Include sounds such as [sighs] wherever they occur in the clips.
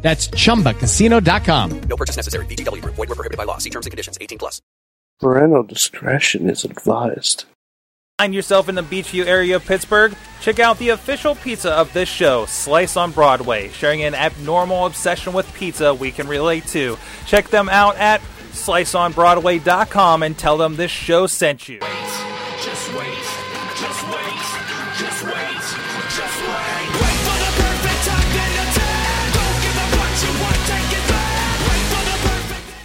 That's chumbacasino.com. No purchase necessary. VGW Group. Void were prohibited by law. See terms and conditions. 18 plus. Parental discretion is advised. Find yourself in the Beechview area of Pittsburgh? Check out the official pizza of this show, Slice on Broadway, sharing an abnormal obsession with pizza we can relate to. Check them out at sliceonbroadway.com and tell them this show sent you. Just wait,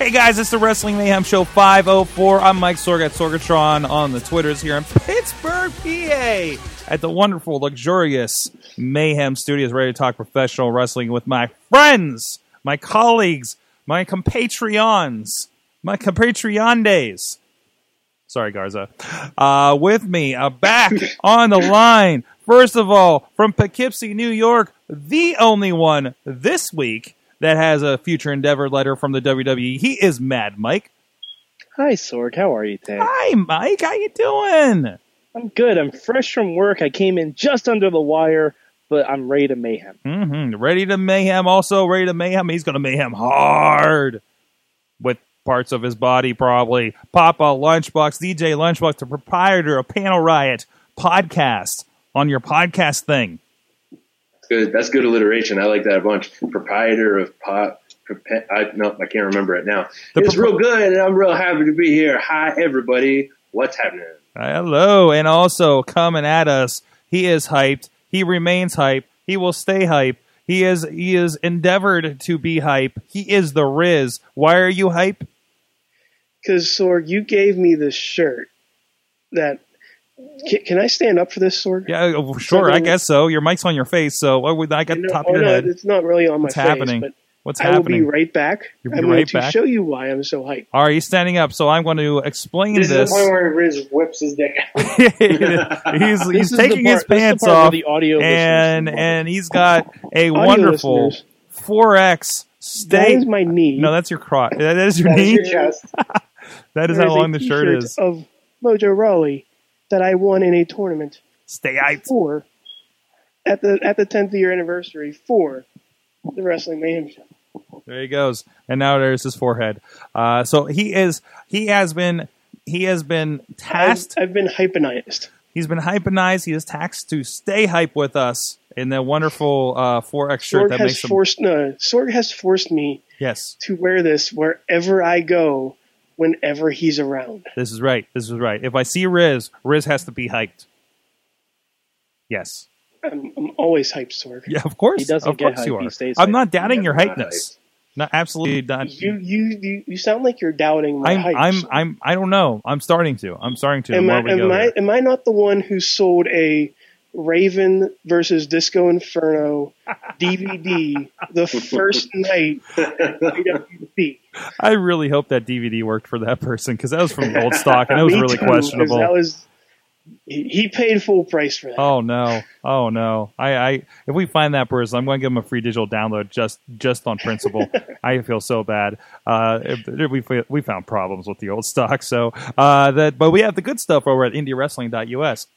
Hey guys, it's the Wrestling Mayhem Show 504. I'm Mike Sorg at Sorgatron on the Twitters here in Pittsburgh, PA, at the wonderful, luxurious Mayhem Studios, ready to talk professional wrestling with my friends, my colleagues, my compatriots, my compatriondes. Sorry, Garza. Uh, with me, uh, back [laughs] on the line. First of all, from Poughkeepsie, New York, the only one this week that has a future endeavor letter from the WWE. He is Mad Mike. Hi, Sorg. How are you today? Hi, Mike. How you doing? I'm good. I'm fresh from work. I came in just under the wire, but I'm ready to mayhem. hmm Ready to mayhem. Also ready to mayhem. He's going to mayhem hard with parts of his body, probably. Papa Lunchbox, DJ Lunchbox, the proprietor of Panel Riot podcast on your podcast thing. Good. That's good alliteration. I like that a bunch. Proprietor of pot. Prope- I no, I can't remember it now. The it's pro- real good, and I'm real happy to be here. Hi, everybody. What's happening? Uh, hello, and also coming at us, he is hyped. He remains hype. He will stay hype. He is he is endeavored to be hype. He is the Riz. Why are you hype? Because, Sorg, you gave me this shirt that. Can, can I stand up for this, Sorg? Yeah, uh, sure, I guess so. Your mic's on your face, so what would I got the No, top oh, of your no, head? It's not really on my What's face. happening? What's I will be right back. You'll be I'm right going to show you why I'm so hyped. Are you standing up? So I'm going to explain This, this. is the point where Riz whips his dick [laughs] he's he's taking part- his is pants off, the audio and and he's got a Audio wonderful listeners, four X That is my knee. No, that's your crotch. That is [laughs] your That is knee. your chest. [laughs] That is There how a long the shirt is. Of Mojo Rawley that I won in a tournament Stay hyped. for at the at the 10th year anniversary for the Wrestling Mayhem Show. There he goes. And now there's his forehead. Uh, so he is. He has been. He has been I've. I've been hypenized. He's been hypenized. He is tasked to stay hype with us in the wonderful uh, 4X shirt Sorg that makes him. forced no, Sorg has forced me yes, to wear this wherever I go, whenever he's around. this is right. This is right. If I see Riz, Riz has to be hyped. Yes. I'm, I'm always hyped, Sorg. Yeah, of course. He doesn't of get course you hyped. are. He stays I'm hyped. not doubting your hypeness. Not absolutely not. You you you, you sound like you're doubting my I'm, hype. I'm, I'm, I don't know. I'm starting to. I'm starting to. Am I am I am I not the one who sold a Raven versus Disco Inferno [laughs] DVD the first night at [laughs] I really hope that DVD worked for that person because that was from old stock and it was [laughs] really too, 'cause questionable. That was he he paid full price for that. Oh no! Oh no! I, I if we find that person, I'm going to give him a free digital download just just on principle. [laughs] I feel so bad. Uh, if- if we we found problems with the old stock, so uh, that but we have the good stuff over at IndieWrestling.us.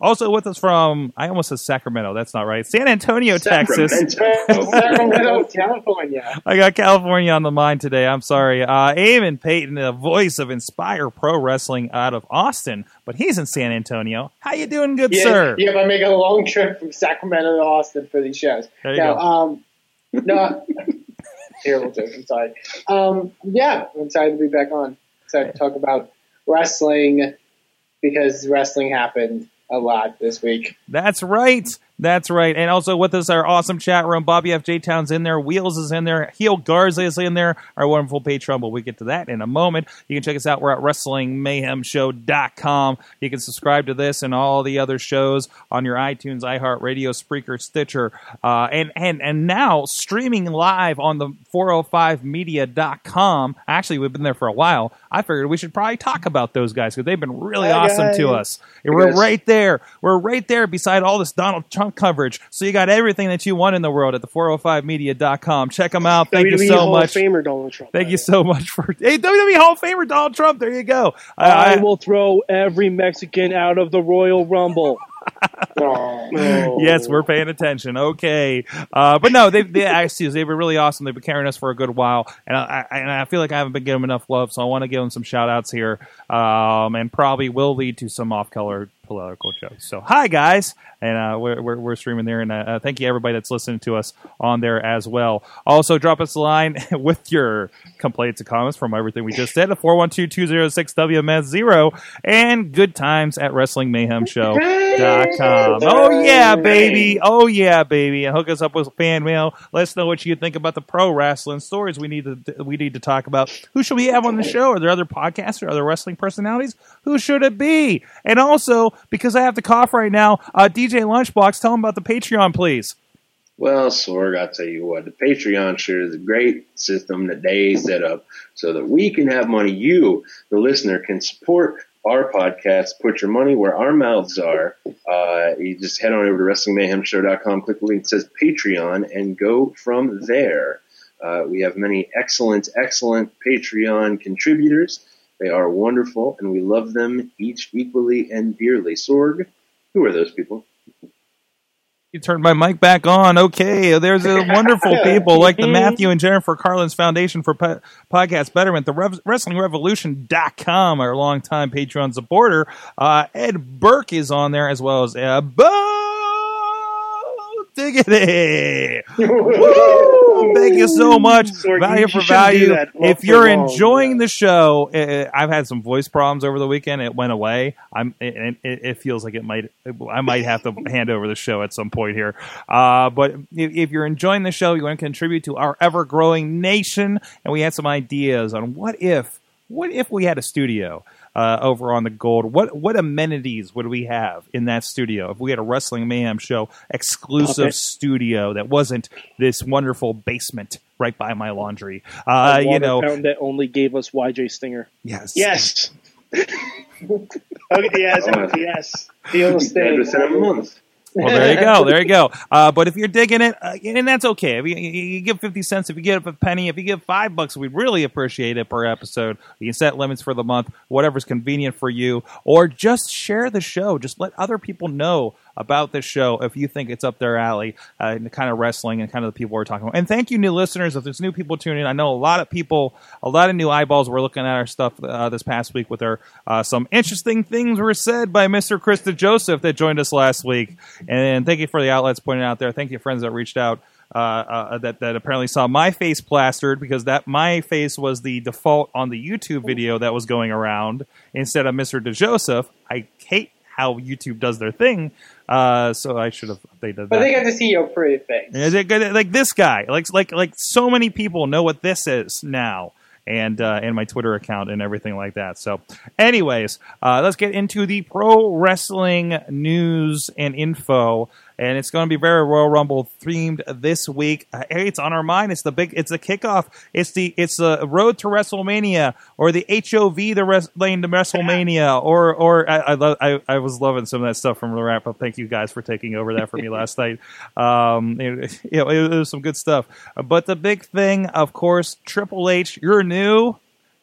Also with us from I almost said Sacramento. That's not right. San Antonio, Texas. Sacramento. Sacramento, [laughs] California. I got California on the mind today. I'm sorry. Uh, Eamon Paton, the voice of Inspire Pro Wrestling out of Austin, but he's in San Antonio. How you doing, good Yeah, sir? yeah, I make a long trip from Sacramento to Austin for these shows. There you no, go. um, no, [laughs] terrible joke. I'm sorry. Um, yeah, I'm excited to be back on. Excited to talk about wrestling because wrestling happened a lot this week. That's right. That's right. And also with us, our awesome chat room. Bobby F. J. Town's in there. Wheels is in there. Heel Garza is in there. Our wonderful Patreon, but we get to that in a moment. You can check us out. We're at WrestlingMayhemShow.com. You can subscribe to this and all the other shows on your iTunes, iHeartRadio, Spreaker, Stitcher, uh, and, and, and now streaming live on the 405media.com. Actually, we've been there for a while. I figured we should probably talk about those guys because they've been really Hi, awesome to us. And we're right there. We're right there beside all this Donald Trump coverage. So you got everything that you want in the world at the 405media.com. Check them out. Thank WWE you so Hall much. of Famer Donald Trump. Thank you so much for hey WWE Hall of Famer Donald Trump. There you go. I- I will throw every Mexican out of the Royal Rumble. [laughs] Oh. yes, we're paying attention. Okay, uh, but no, they they actually they've been really awesome. They've been carrying us for a good while, and I, I and I feel like I haven't been giving them enough love, so I want to give them some shout outs here, um, and probably will lead to some off color political jokes. So hi guys, and uh, we're, we're we're streaming there, and uh, uh, thank you everybody that's listening to us on there as well. Also, drop us a line [laughs] with your complaints and comments from everything we just said at 412-206 WMS zero and good times at Wrestling Mayhem Show. Dot com. Oh yeah, baby. Oh yeah, baby. And hook us up with fan mail. Let us know what you think about the pro wrestling stories we need to we need to talk about. Who should we have on the show? Are there other podcasts or other wrestling personalities? Who should it be? And also, because I have to cough right now, uh, DJ Lunchbox, tell them about the Patreon, please. Well, Sorg, I'll tell you what, the Patreon sure is a great system that they set up so that we can have money. You, the listener, can support our podcast, put your money where our mouths are. Uh, you just head on over to WrestlingMayhemShow.com, click the link that says Patreon, and go from there. Uh, we have many excellent, excellent Patreon contributors. They are wonderful, and we love them each equally and dearly. Sorg, who are those people? You turned my mic back on. Okay, there's a wonderful [laughs] people like the Matthew and Jennifer Carlins Foundation for po- Podcast Betterment, the Rev- WrestlingRevolution.com, our longtime Patreon supporter. Uh, Ed Burke is on there as well as uh, Bo Diggity. Woo! Thank you so much. Value you for value. If you're long, enjoying yeah. the show, uh, I've had some voice problems over the weekend. It went away. I'm. It, it, it feels like it might. I might have to [laughs] hand over the show at some point here. Uh, but if, if you're enjoying the show, you want to contribute to our ever growing nation, and we had some ideas on what if. What if we had a studio uh, over on the Gold? What what amenities would we have in that studio if we had a Wrestling Mayhem show exclusive Puppet. studio that wasn't this wonderful basement right by my laundry? Uh, A you know, fountain that only gave us YJ Stinger. yes, Yes. [laughs] okay, yes, yes. Deal with Address in a staying. month. Well, there you go. There you go. Uh, but if you're digging it, uh, and that's okay. If you, you give 50 cents, if you give a penny, if you give five bucks, we'd really appreciate it per episode. You can set limits for the month, whatever's convenient for you, or just share the show. Just let other people know about this show if you think it's up their alley, uh, and the kind of wrestling and kind of the people we're talking about. And thank you, new listeners. If there's new people tuning in, I know a lot of people, a lot of new eyeballs were looking at our stuff uh, this past week with our uh, some interesting things were said by Mr. Chris DeJoseph that joined us last week. And thank you for the outlets pointing out there. Thank you, friends that reached out. Uh, uh, that that apparently saw my face plastered because that my face was the default on the YouTube video that was going around instead of Mr. DeJoseph. I hate how YouTube does their thing, uh, so I should have updated that. But they got to see your pretty face. Is it good? Like this guy, like like like so many people know what this is now, and uh, and my Twitter account and everything like that. So, anyways, uh, let's get into the pro wrestling news and info. And it's going to be very Royal Rumble themed this week. Uh, hey, it's on our mind. It's the big. It's the kickoff. It's the. It's the road to WrestleMania or the HOV the res- lane to WrestleMania [laughs] or or I I, lo- I I was loving some of that stuff from the wrap up. Thank you guys for taking over that for me last night. [laughs] Um, it, you know, it, it was some good stuff. But the big thing, of course, Triple H. You're new.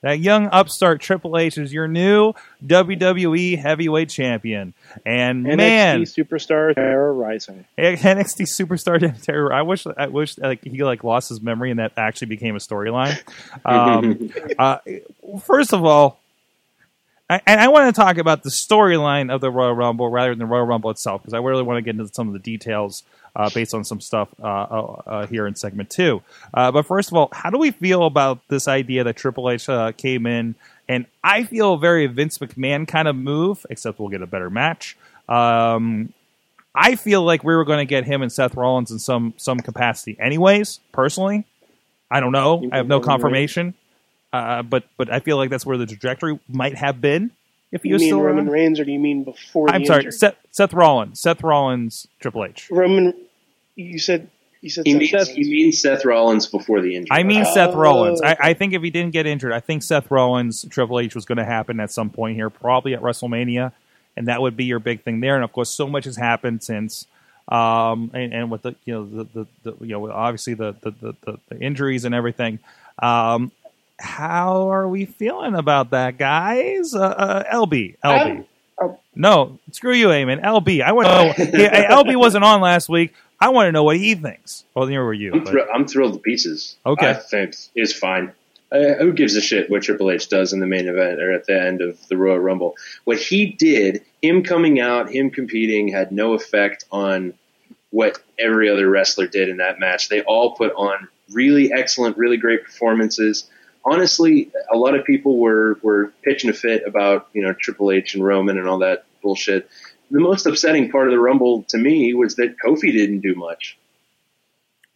That young upstart Triple H is your new WWE Heavyweight Champion, and NXT man, superstar Terra Ryzing. NXT superstar Terra. I wish I wish like he like lost his memory and that actually became a storyline. Um, [laughs] uh, first of all, I, and I want to talk about the storyline of the Royal Rumble rather than the Royal Rumble itself because I really want to get into some of the details uh, based on some stuff uh, uh, uh, here in segment two. Uh, but first of all, how do we feel about this idea that Triple H uh, came in? And I feel a very Vince McMahon kind of move, except we'll get a better match. Um, I feel like we were going to get him and Seth Rollins in some some capacity, anyways. Personally, I don't know. I have no confirmation, uh, but but I feel like that's where the trajectory might have been if he You was mean still Roman around. Reigns, or do you mean before? The Ryan? I'm the sorry, injury? Seth, Seth Rollins, Seth Rollins, Triple H. Roman. You said you said He Seth- means, Seth- he means Seth Rollins before the injury. I mean Oh, Seth Rollins. I. I think if he didn't get injured, I think Seth Rollins Triple H was going to happen at some point here, probably at WrestleMania, and that would be your big thing there. And of course, so much has happened since, um, and, and with the you know the, the, the you know obviously the the, the, the, the injuries and everything. Um, how are we feeling about that, guys? Uh, uh, LB, LB. I'm- oh. No, screw you, Eamon. LB. I want to know. [laughs] yeah, LB wasn't on last week. I want to know what he thinks. Well, neither were you. I'm, thr- I'm thrilled to pieces. Okay. I think it's fine. Uh, who gives a shit what Triple H does in the main event or at the end of the Royal Rumble? What he did, him coming out, him competing, had no effect on what every other wrestler did in that match. They all put on really excellent, really great performances. Honestly, a lot of people were were pitching a fit about you know Triple H and Roman and all that bullshit. The most upsetting part of the Rumble to me was that Kofi didn't do much.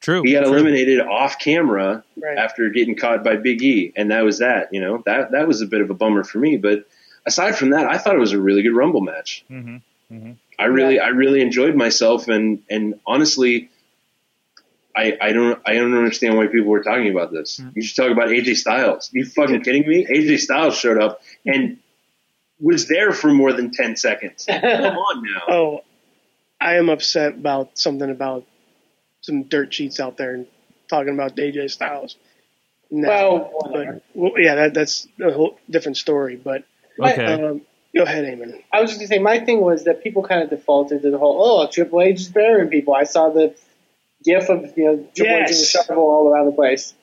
True. He got true. eliminated off camera Right. after getting caught by Big E, and that was that. You know that that was a bit of a bummer for me. But aside from that, I thought it was a really good Rumble match. Mhm, mhm. I really, I really enjoyed myself, and and honestly, I I don't I don't understand why people were talking about this. Mm. You should talk about AJ Styles. you fucking kidding me? AJ Styles showed up and was there for more than ten seconds. [laughs] Come on now. Oh, I am upset about something about some dirt sheets out there and talking about AJ Styles. No, Well, whatever. but well, yeah, that, that's a whole different story. But Okay. um, go ahead, Eamon. I was just gonna say my thing was that people kind of defaulted to the whole oh Triple H is burying people. I saw the gif of you know Triple H in the shovel all around the place.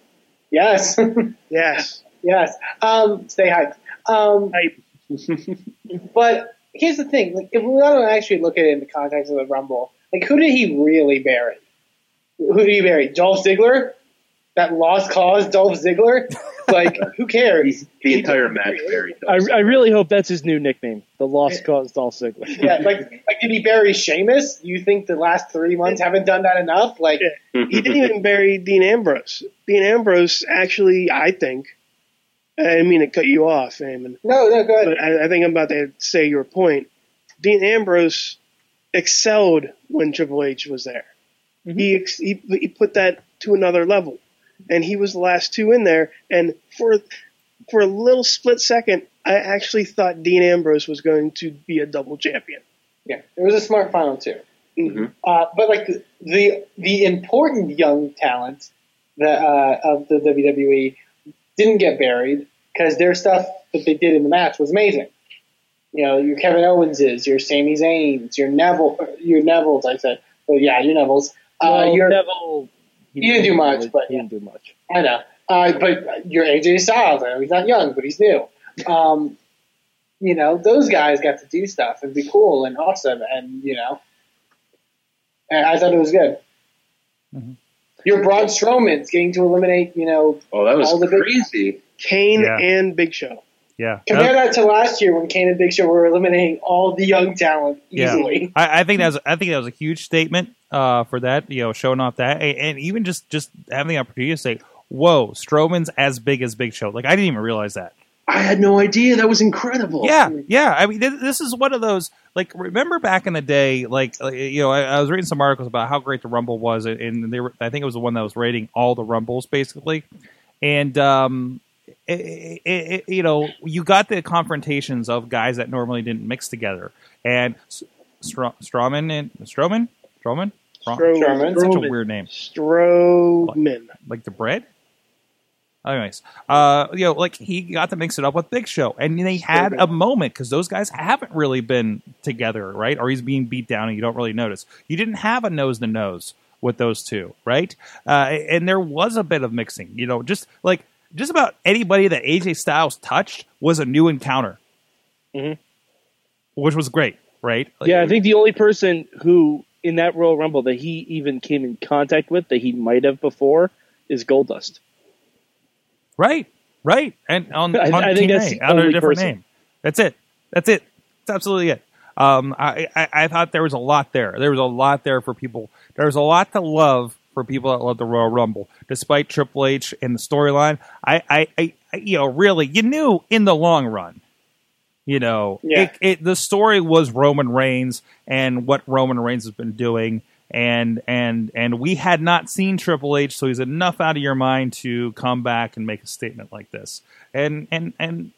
Yes, [laughs] Yes, yes. Um, stay hyped. Um, Hype. [laughs] but here's the thing: like, if we want to actually look at it in the context of the Rumble, like who did he really bury? Who did he bury? Dolph Ziggler? That lost cause, Dolph Ziggler? Like, who cares? the entire match buried. I, I really hope that's his new nickname, the Lost Cause Dolph Ziggler. Yeah, like, like did he bury Sheamus? You think the last three months haven't done that enough? Like, [laughs] he didn't even bury Dean Ambrose. Dean Ambrose actually, I think, I didn't mean to cut you off, Eamon, no, no, go ahead. but I, I think I'm about to say your point. Dean Ambrose excelled when Triple H was there. Mm-hmm. He, ex- he he put that to another level, and he was the last two in there. And for for a little split second, I actually thought Dean Ambrose was going to be a double champion. Yeah, it was a smart final too. Mhm. Uh, but like the, the the important young talent that uh, of the WWE didn't get buried because their stuff that they did in the match was amazing. You know, your Kevin Owenses, your Sami Zayn's, your Neville, your Neville's. I said, well, yeah, your Neville's. Uh, Well, your Neville, he didn't do much, really- but he didn't do much. I know. Uh, but your AJ Styles, I know he's not young, but he's new. Um, you know, those guys got to do stuff and be cool and awesome, and you know, and I thought it was good. Mm-hmm. Your Braun Strowman's getting to eliminate, you know, Oh, that was All the big- crazy. Kane Yeah. and Big Show. Yeah. compare that to last year when Kane and Big Show were eliminating all the young talent Yeah. I, I think that was I think that was a huge statement uh, for that. You know, showing off that, and, and even just just having the opportunity to say, "Whoa, Strowman's as big as Big Show." Like I didn't even realize that. I had no idea. That was incredible. Yeah, yeah. I mean, th- this is one of those. Like, remember back in the day, like uh, you know, I, I was reading some articles about how great the Rumble was, and they were. I think it was the one that was rating all the Rumbles basically, and um, it, it, it, you know, you got the confrontations of guys that normally didn't mix together, and S- Stro- Strowman and Strowman, Strowman, Stro- Stro- Strowman. such a weird name, Strowman. like the bread. Anyways, uh, you know, like he got to mix it up with Big Show, and they had a moment because those guys haven't really been together, right? Or he's being beat down, and you don't really notice. You didn't have a nose to nose with those two, right? Uh, and there was a bit of mixing, you know, just like just about anybody that AJ Styles touched was a new encounter, Mhm. which was great, right? Like, Yeah, I think the only person who in that Royal Rumble that he even came in contact with that he might have before is Goldust. Right, right, and on, [laughs] on I think that's A, under a different person. name. That's it. That's it. That's absolutely it. Um, I, I I thought there was a lot there. There was a lot there for people. There was a lot to love for people that love the Royal Rumble, despite Triple H and the storyline. I, I, I- you know, really, you knew in the long run, you know, Yeah. it, it, the story was Roman Reigns and what Roman Reigns has been doing. And and and we had not seen Triple H, so he's enough out of your mind to come back and make a statement like this. And and and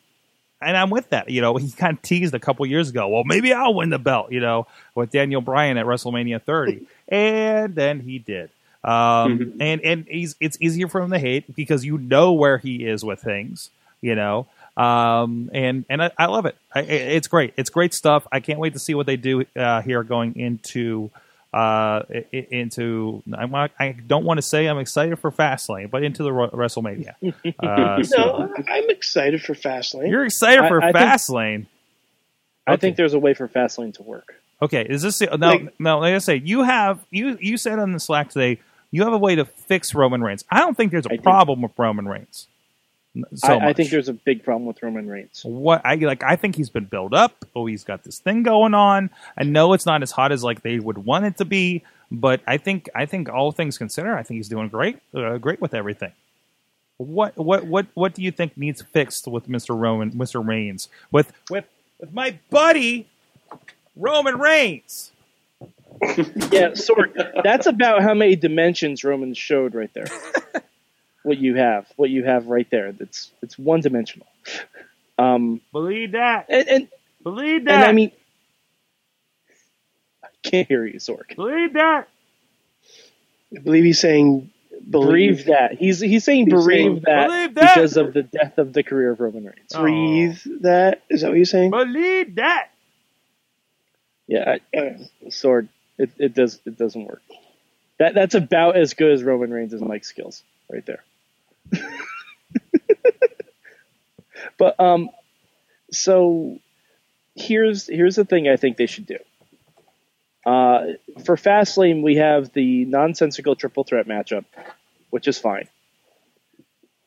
and I'm with that. You know, he kind of teased a couple years ago. Well, maybe I'll win the belt. You know, with Daniel Bryan at WrestleMania 30, [laughs] and then he did. Um, and and he's it's easier for him to hate because you know where he is with things. You know, um, and and I, I love it. I, it's great. It's great stuff. I can't wait to see what they do uh, here going into. Uh, i- i- into I'm I don't want to say I'm excited for Fastlane, but into the Ro- WrestleMania. [laughs] Uh, so No, I'm excited for Fastlane. you're excited for I think- Fastlane. I Okay. think there's a way for Fastlane to work. Okay, is this now? Like- now, like I say, you have you you said on the Slack today you have a way to fix Roman Reigns. I don't think there's a I think- problem with Roman Reigns. So I, I think there's a big problem with Roman Reigns. what I like. I think he's been built up. Oh, he's got this thing going on. I know it's not as hot as like they would want it to be, but I think I think all things considered, I think he's doing great, uh, great with everything. What what what what do you think needs fixed with Mister Roman, Mister Reigns, with with with my buddy Roman Reigns? [laughs] Yeah, Sorg, that's about how many dimensions Roman showed right there. [laughs] what you have, what you have right there. That's it's one dimensional. [laughs] Um, Believe that. and, and Believe and that. I mean, I can't hear you, Sorg. believe that. I believe he's saying Believe that. He's he's saying He's bereave saying, that, "Believe that." because of the death of the career of Roman Reigns. breathe that. Is that what you're saying? Believe that. Yeah, I, Sorg. It, it does it doesn't work. That that's about as good as Roman Reigns' mic skills right there. [laughs] but um, so here's here's the thing I think they should do. Uh, for Fastlane, we have the nonsensical triple threat matchup, which is fine.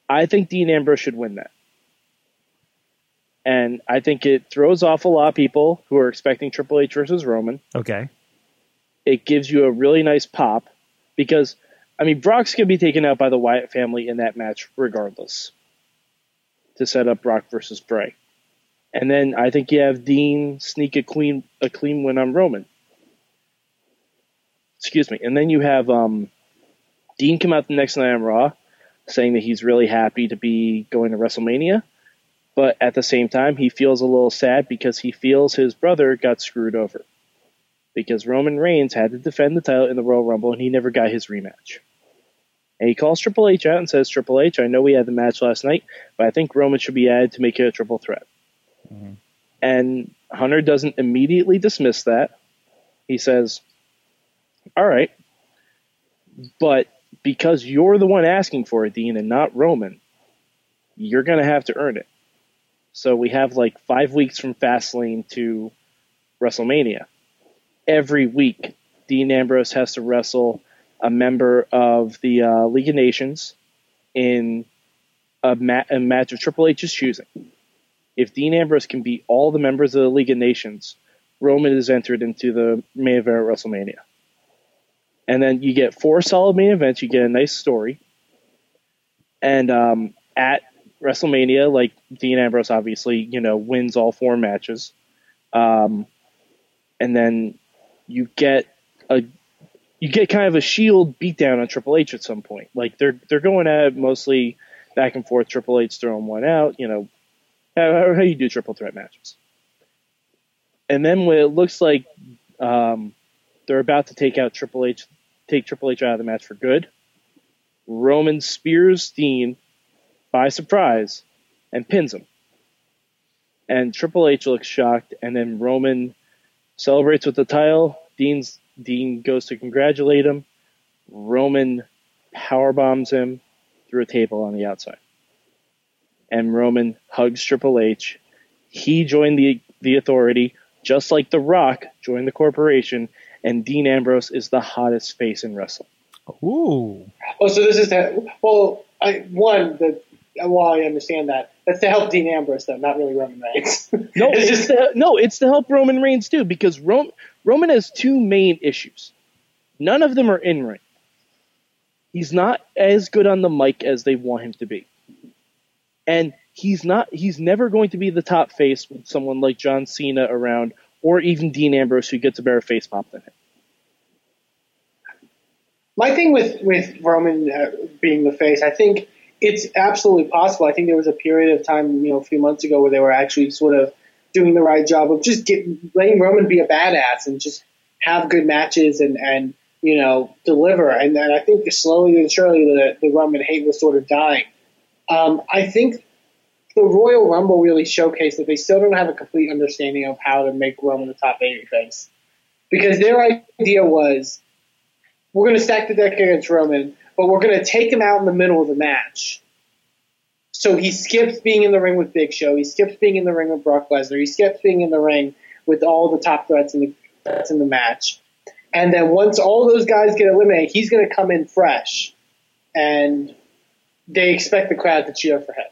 I think Dean Ambrose should win that. And I think it throws off a lot of people who are expecting Triple H versus Roman Okay. it gives you a really nice pop because I mean Brock's gonna be taken out by the Wyatt family in that match regardless to set up Brock versus Bray. And then I think you have Dean sneak a clean a clean win on Roman. Excuse me. And then you have um, Dean come out the next night on Raw saying that he's really happy to be going to WrestleMania. But at the same time, he feels a little sad because he feels his brother got screwed over because Roman Reigns had to defend the title in the Royal Rumble and he never got his rematch. And he calls Triple H out and says, Triple H, I know we had the match last night, but I think Roman should be added to make it a triple threat. Mm-hmm. And Hunter doesn't immediately dismiss that. He says, All right, but because you're the one asking for it, Dean, and not Roman, you're going to have to earn it. So we have like five weeks from Fastlane to WrestleMania every week, Dean Ambrose has to wrestle a member of the uh, League of Nations in a, ma- a match of Triple H's choosing. If Dean Ambrose can beat all the members of the League of Nations, Roman is entered into the main event at WrestleMania. And then you get four solid main events. You get a nice story. And um, at WrestleMania, like Dean Ambrose obviously, you know, wins all four matches. Um, and then you get a you get kind of a shield beatdown on Triple H at some point. Like they're they're going at it mostly back and forth. Triple H throwing one out, you know, how, you do triple threat matches. And then when it looks like um, they're about to take out Triple H, take Triple H out of the match for good, Roman spears Dean by surprise and pins him. And Triple H looks shocked, and then Roman celebrates with the title. Dean's Dean goes to congratulate him. Roman power bombs him through a table on the outside. And Roman hugs Triple H. He joined the the authority, just like The Rock joined the corporation, and Dean Ambrose is the hottest face in wrestling. Ooh. Oh, so this is that. Well, I, one, the, while I understand that, That's to help Dean Ambrose, though, not really Roman Reigns. No, [laughs] It's it's, just- to, no, it's to help Roman Reigns too, because Rom, Roman has two main issues. None of them are in ring. He's not as good on the mic as they want him to be, and he's not. He's never going to be the top face with someone like John Cena around, or even Dean Ambrose, who gets a better face pop than him. My thing with with Roman uh, being the face, I think it's absolutely possible. I think there was a period of time, you know, a few months ago where they were actually sort of doing the right job of just getting letting Roman be a badass and just have good matches and and you know deliver. And, then I think slowly and surely the the Roman hate was sort of dying. Um, I think the Royal Rumble really showcased that they still don't have a complete understanding of how to make Roman the top babyface because their idea was we're going to stack the deck against Roman, but we're going to take him out in the middle of the match. So he skips being in the ring with Big Show. He skips being in the ring with Brock Lesnar. He skips being in the ring with all the top threats in the threats in the match. And then once all those guys get eliminated, he's going to come in fresh, and they expect the crowd to cheer for him.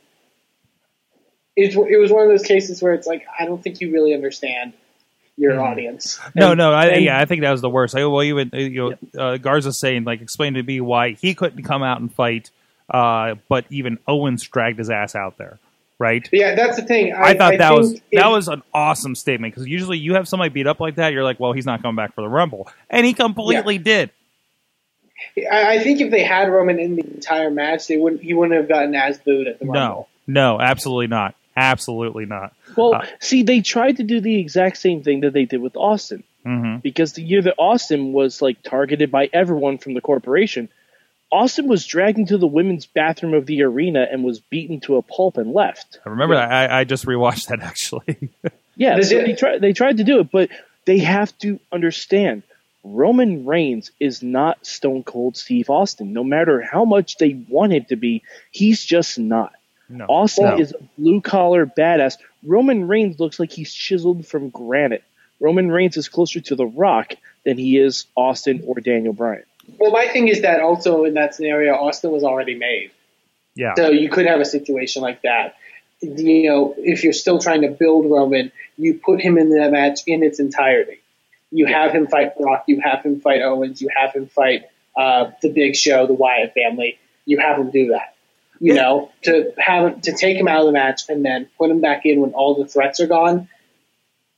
It, it was one of those cases where it's like I don't think you really understand your audience. No, And- no, I, and- yeah, I think that was the worst. I, well, even you know, uh, Garza saying like explain to me why he couldn't come out and fight, uh, but even Owens dragged his ass out there, right? Yeah, that's the thing. I, I thought that was think that was an awesome statement because usually you have somebody beat up like that, you're like, well, he's not coming back for the Rumble, and he completely did. I, I think if they had Roman in the entire match, they wouldn't. He wouldn't have gotten as booed at the Rumble. No, no, absolutely not, absolutely not. Well, Uh, see, they tried to do the exact same thing that they did with Austin. hmm because the year that Austin was like targeted by everyone from the corporation, Austin was dragged into the women's bathroom of the arena and was beaten to a pulp and left. I remember that. I, I just rewatched that actually. [laughs] Yeah, They so they tried they tried to do it, but they have to understand Roman Reigns is not Stone Cold Steve Austin. No matter how much they want him to be, he's just not. no, Austin no. is a blue collar badass. Roman Reigns looks like he's chiseled from granite. Roman Reigns is closer to The Rock than he is Austin or Daniel Bryan. Well, my thing is that also in that scenario, Austin was already made, yeah, so you could have a situation like that. You know, if you're still trying to build Roman, you put him in that match in its entirety. You have him fight Brock. You have him fight Owens. You have him fight uh, the Big Show, the Wyatt family. You have him do that. You Yeah. know, to have to take him out of the match and then put him back in when all the threats are gone.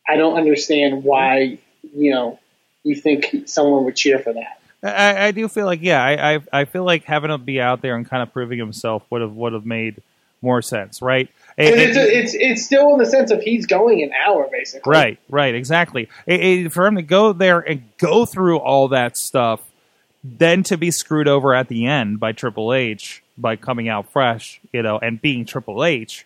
I don't understand why you know you think someone would cheer for that. I, I do feel like yeah, I, I I feel like having him be out there and kind of proving himself would have would have made more sense, right? It- it's, it- it's it's still in the sense of he's going an hour basically. Right, right, exactly. It- for him to go there and go through all that stuff, then to be screwed over at the end by Triple H by coming out fresh, you know, and being Triple H,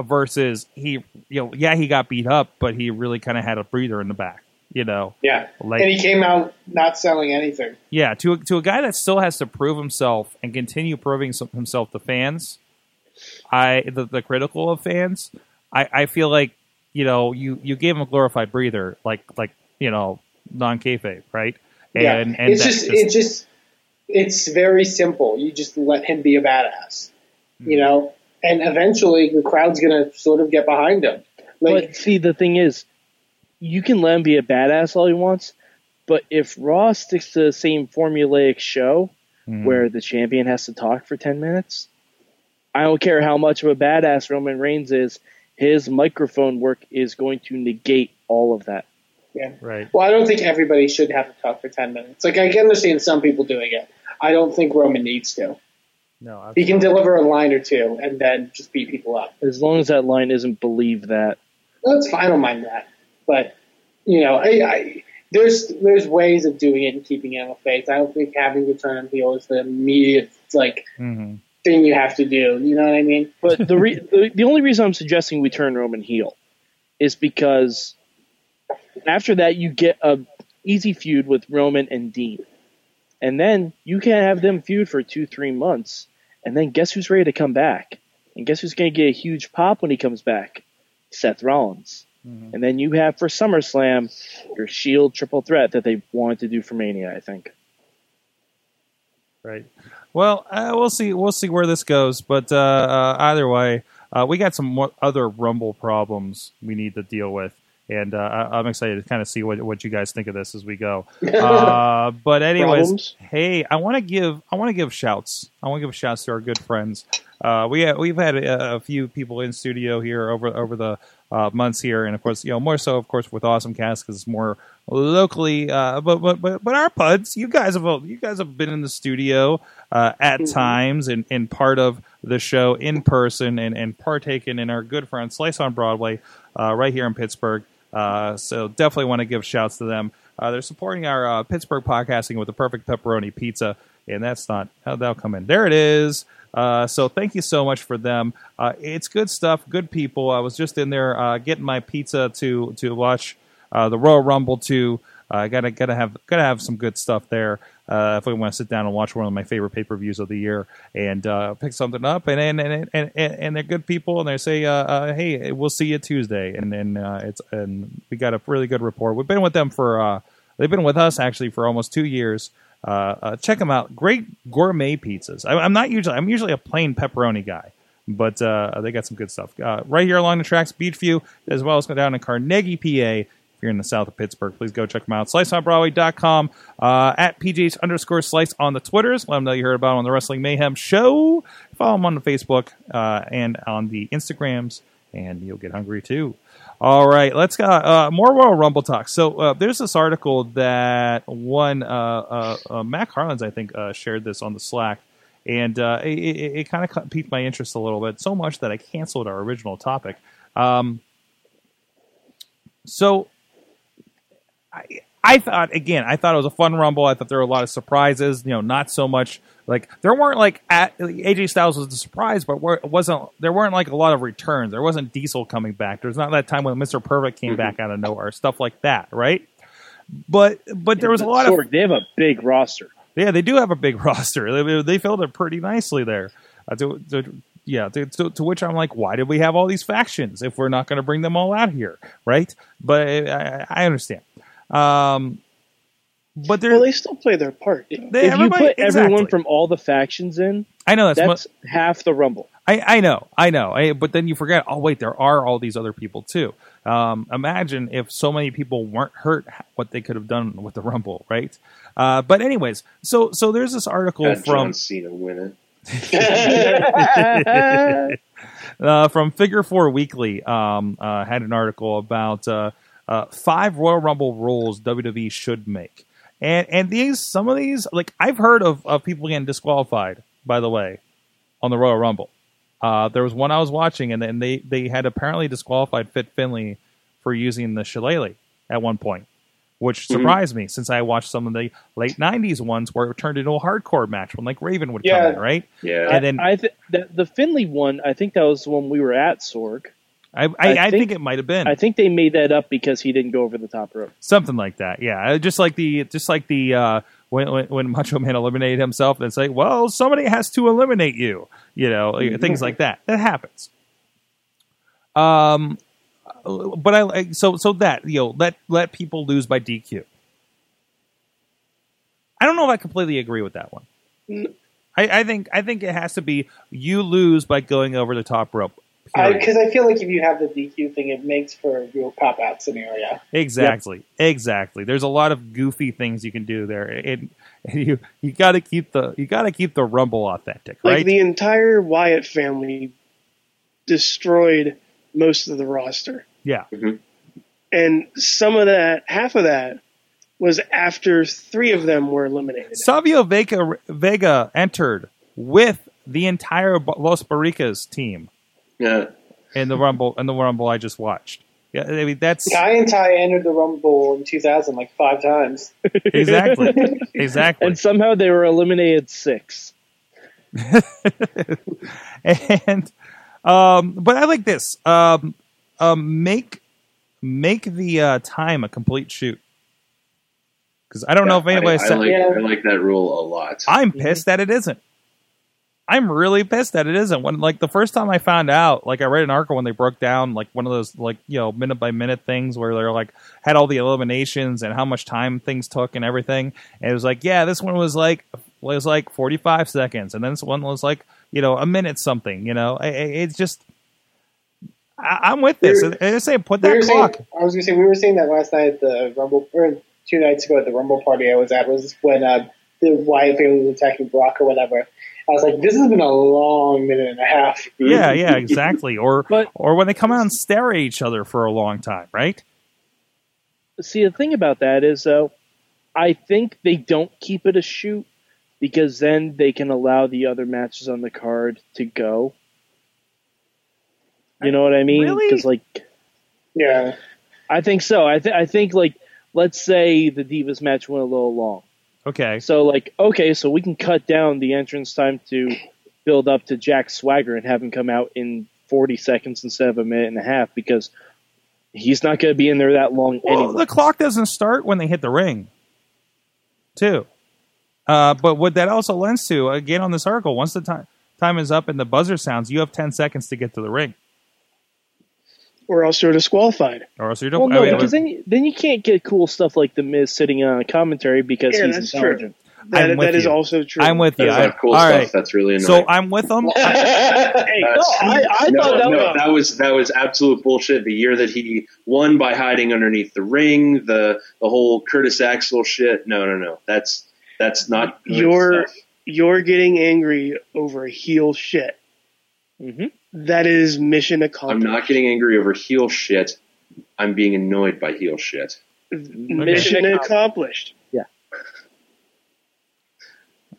versus he, you know, yeah, he got beat up, but he really kind of had a breather in the back, you know. Yeah. Like- and he came out not selling anything. Yeah, to a, to a guy that still has to prove himself and continue proving some- himself to fans, I the, the critical of fans, I, I feel like you know you you gave him a glorified breather, like like you know non kayfabe, right? yeah. And and it's that's just, it's just it's very simple. You just let him be a badass. Hmm. You know? And eventually the crowd's gonna sort of get behind him. Like But see, the thing is, you can let him be a badass all he wants, but if Raw sticks to the same formulaic show Mhm. where the champion has to talk for 10 minutes, I don't care how much of a badass Roman Reigns is, his microphone work is going to negate all of that. yeah. right. Well, I don't think everybody should have to talk for ten minutes. Like I can understand some people doing it. I don't think Roman needs to. No, He can deliver a line or two and then just beat people up. As long as that line isn't believe that. That's fine. I don't mind that. But you know, I, I there's there's ways of doing it and keeping it on face. I don't think having to turn him heel is the immediate like Mhm. thing you have to do. You know what I mean? But the, re- the the only reason I'm suggesting we turn Roman heel is because after that you get a easy feud with Roman and Dean, and then you can have them feud for two three months, and then guess who's ready to come back? And guess who's going to get a huge pop when he comes back? Seth Rollins. And then you have for SummerSlam your Shield triple threat that they wanted to do for Mania. I think. Right. Well, uh, we'll see. We'll see where this goes. But uh, uh, either way, uh, we got some more other Rumble problems we need to deal with. And uh, I- I'm excited to kind of see what, what you guys think of this as we go. [laughs] Uh, but anyways, Problems? hey, I want to give I want to give shouts. I want to give shouts to our good friends. Uh, we we've had a, a few people in studio here over over the uh, months here, and of course, you know, more so, of course, with Awesome Cast because it's more locally. Uh, but but but but our puds, you guys have you guys have been in the studio uh, at times and, and part of the show in person and and partaken in our good friend Slice on Broadway uh, right here in Pittsburgh. Uh, so definitely want to give shouts to them. Uh, they're supporting our uh, Pittsburgh podcasting with the perfect pepperoni pizza, and that's not how that'll come in. There it is. Uh, so thank you so much for them. Uh, it's good stuff, good people. I was just in there uh, getting my pizza to to watch uh, the Royal Rumble too. I gotta gotta have gotta have some good stuff there. Uh, if we want to sit down and watch one of my favorite pay per views of the year and uh, pick something up, and and, and and and they're good people, and they say, uh, uh, "Hey, we'll see you Tuesday," and uh, it's and we got a really good report. We've been with them for uh, they've been with us actually for almost two years. Uh, uh, check them out. Great gourmet pizzas. I, I'm not usually I'm usually a plain pepperoni guy, but uh, they got some good stuff uh, right here along the tracks, Beechview, as well as go down in Carnegie, PA. If you're in the south of Pittsburgh, please go check them out. SliceOnBroadway.com uh, at PGH underscore Slice on the Twitters. Let them know you heard about on the Wrestling Mayhem Show. Follow them on the Facebook and on the Instagrams, and you'll get hungry too. All right, let's go. Uh, more Royal Rumble talk. So uh, there's this article that one uh, uh, uh, Matt Carlins, I think, uh, shared this on the Slack, and uh, it, it, it kind of piqued my interest a little bit, so much that I canceled our original topic. Um, so I, I thought again, I thought it was a fun rumble. I thought there were a lot of surprises. You know, not so much like there weren't like at, AJ Styles was a surprise, but it wasn't there weren't like a lot of returns. There wasn't Diesel coming back. There's not that time when Mr. Perfect came back out of nowhere, stuff like that, right? But but there was a lot of they have a big roster. yeah, they do have a big [laughs] roster. They, they filled it pretty nicely there. Uh, to, to, yeah, to, to, to which I'm like, why did we have all these factions if we're not going to bring them all out here, right? But I, I understand. Um, but there, Well, they still play their part. they- if you everybody- put everyone exactly. from all the factions in, I know that's, that's mo- half the Rumble. I, I know, I know. I, but then you forget. Oh wait, there are all these other people too. Um, imagine if so many people weren't hurt, what they could have done with the Rumble, right? Uh, but anyways, so so there's this article Had from John Cena win [laughs] [laughs] uh, from Figure Four Weekly um, uh, had an article about uh, uh, five Royal Rumble rules WWE should make, and and these some of these like I've heard of, of people getting disqualified. By the way, on the Royal Rumble, uh, there was one I was watching, and then they they had apparently disqualified Fit Finlay for using the shillelagh at one point. Which surprised me since I watched some of the late '90s ones where it turned into a hardcore match when like Raven would Yeah. come in, right? Yeah. And then I th- the, the Finlay one, I think that was when we were at Sorg. I, I, I I, think, think- it might have been I think they made that up because he didn't go over the top rope. something like that. Yeah, Uh, just like the just like the uh, when, when when Macho Man eliminated himself, and it's like, well, somebody has to eliminate you. You know, like, things like that. That happens. Um, but I so so that you know let let people lose by DQ. I don't know if I completely agree with that one. I, I think I think it has to be you lose by going over the top rope. Period. Because I, feel like if you have the DQ thing, it makes for a real cop out scenario. Exactly. Exactly. There's a lot of goofy things you can do there. It, and [laughs] you you got to keep the you got to keep the rumble authentic, Like right? the entire Wyatt family destroyed most of the roster, yeah. Mm-hmm. and some of that, half of that, was after three of them were eliminated. Savio Vega Vega entered with the entire Los Boricuas team Yeah. in the rumble in the rumble I just watched. Yeah, I mean that's Kai En Tai entered the Rumble in 2000 like five times. [laughs] exactly exactly. And somehow they were eliminated six. [laughs] and um, but I like this. Um, um, make make the uh, time a complete shoot because I don't know if anybody. I, I, said, like, Yeah. I like that rule a lot. I'm pissed that it isn't. I'm really pissed that it isn't. When like the first time I found out, like I read an article when they broke down like one of those like you know minute by minute things where they're like had all the eliminations and how much time things took and everything. And it was like, yeah, this one was like was like 45 seconds, and then this one was like you know a minute something. You know, it's just I, I'm with this. We were- I say put We that saying, clock. I was gonna say we were saying that last night at the Rumble, or two nights ago at the Rumble party I was at was when uh, the Wyatt family was attacking Brock or whatever. I was like, this has been a long minute and a half. Yeah, yeah, [laughs] exactly. Or But- or when they come out and stare at each other for a long time, right? See, the thing about that is, though, I think they don't keep it a shoot because then they can allow the other matches on the card to go. You know what I mean? Really? Because, like, Yeah, I think so. I, th- I think, like, let's say the Divas match went a little long. Okay. So, like, okay, so we can cut down the entrance time to build up to Jack Swagger and have him come out in 40 seconds instead of a minute and a half because he's not going to be in there that long Well, anyway. the clock doesn't start when they hit the ring, too. Uh, but what that also lends to, again, on this article, once the time time is up and the buzzer sounds, you have ten seconds to get to the ring, Or else you're disqualified. or else you don't. Well, no, I mean, because then you, then you can't get cool stuff like the Miz sitting on a commentary because Yeah, he's that's true. That, I'm with that is you. also true. I'm with you. That's I- not cool all stuff. right. That's really annoying. So I'm with them. [laughs] Hey, no, I, I no, thought that no, was that was that was absolute bullshit. The year that he won by hiding underneath the ring, the the whole Curtis Axel shit. No, no, no. That's that's not good You're- stuff. you're getting angry over heel shit. Mhm. That is mission accomplished. I'm not getting angry over heel shit. I'm being annoyed by heel shit. mission accomplished. Yeah.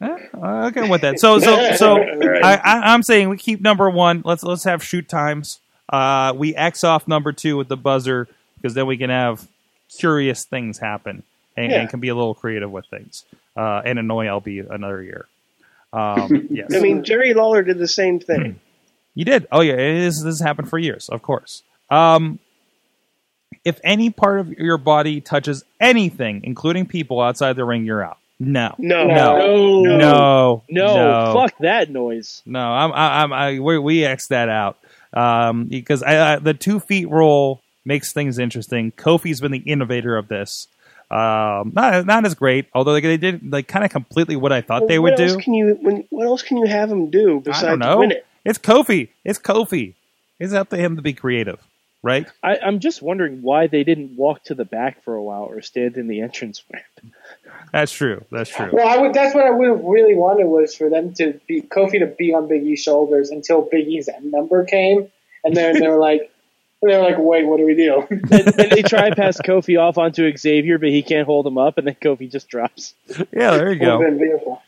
Eh, okay with that. So so [laughs] so right. I, I, I'm saying we keep number one. Let's let's have shoot times. Uh, we X off number two with the buzzer because then we can have curious things happen and, Yeah. and can be a little creative with things uh, and annoy LB another year. Um, [laughs] yes, I mean, Jerry Lawler did the same thing. [clears throat] you did. Oh yeah, it is. This has happened for years, of course. Um, if any part of your body touches anything, including people outside the ring, you're out. No, No, No. No, no, no, fuck that noise. No, I'm, I'm, I, we, we X that out um, because I, I, the two feet rule makes things interesting. Kofi's been the innovator of this. Um, not, not as great, although they, they did like kind of completely what I thought Well, they would what else do. Can you? When, what else can you have him do besides win it? It's Kofi. It's Kofi. It's up to him to be creative, right? I, I'm just wondering why they didn't walk to the back for a while or stand in the entrance ramp. That's true. That's true. Well, I would. That's what I would have really wanted was for them to be Kofi to be on Big E's shoulders until Big E's number came, and then they were like, and they're like, wait, what do we do? [laughs] and, and they try to pass Kofi off onto Xavier, but he can't hold him up, and then Kofi just drops. Yeah, there you go.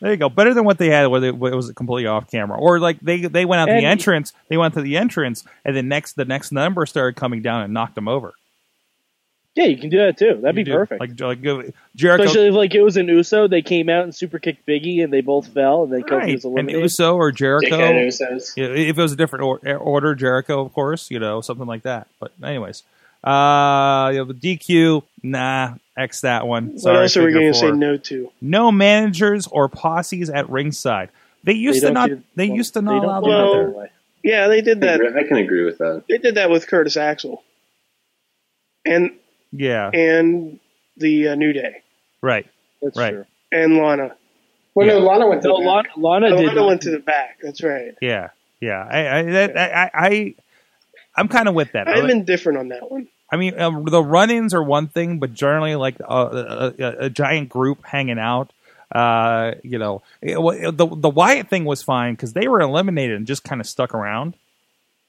There you go. Better than what they had, where, they, where it was completely off camera, or like they they went out And- the entrance. They went to the entrance, and then next the next number started coming down and knocked them over. Yeah, you can do that too. That'd You be do. perfect. Like, like go- Jericho, Especially if like it was an Uso, they came out and super kicked Biggie, and they both fell, and then Kofi right? was And eliminated. Uso or Jericho. Dickhead Usos. Yeah, if it was a different or- order, Jericho, of course, you know, something like that. But anyways, uh, you know, the DQ, nah, X that one. What else are we going to say no to? No managers or posses at ringside. They used They to don't not. do- they well, used to not allow them that out Well- there. Yeah, they did that. I can agree with that. They did that with Curtis Axel, and Yeah, and the uh, New Day right. That's Right. true. and Lana. Well, no, Lana went to No, the Lana, Lana Oh, did. Lana went to the back. That's right. Yeah, yeah. I, I, that, I, I, I'm kind of with that. I'm indifferent on that one. I mean, um, the run-ins are one thing, but generally, like a, a, a, a giant group hanging out, uh, you know, it, wa- the the Wyatt thing was fine because they were eliminated and just kind of stuck around,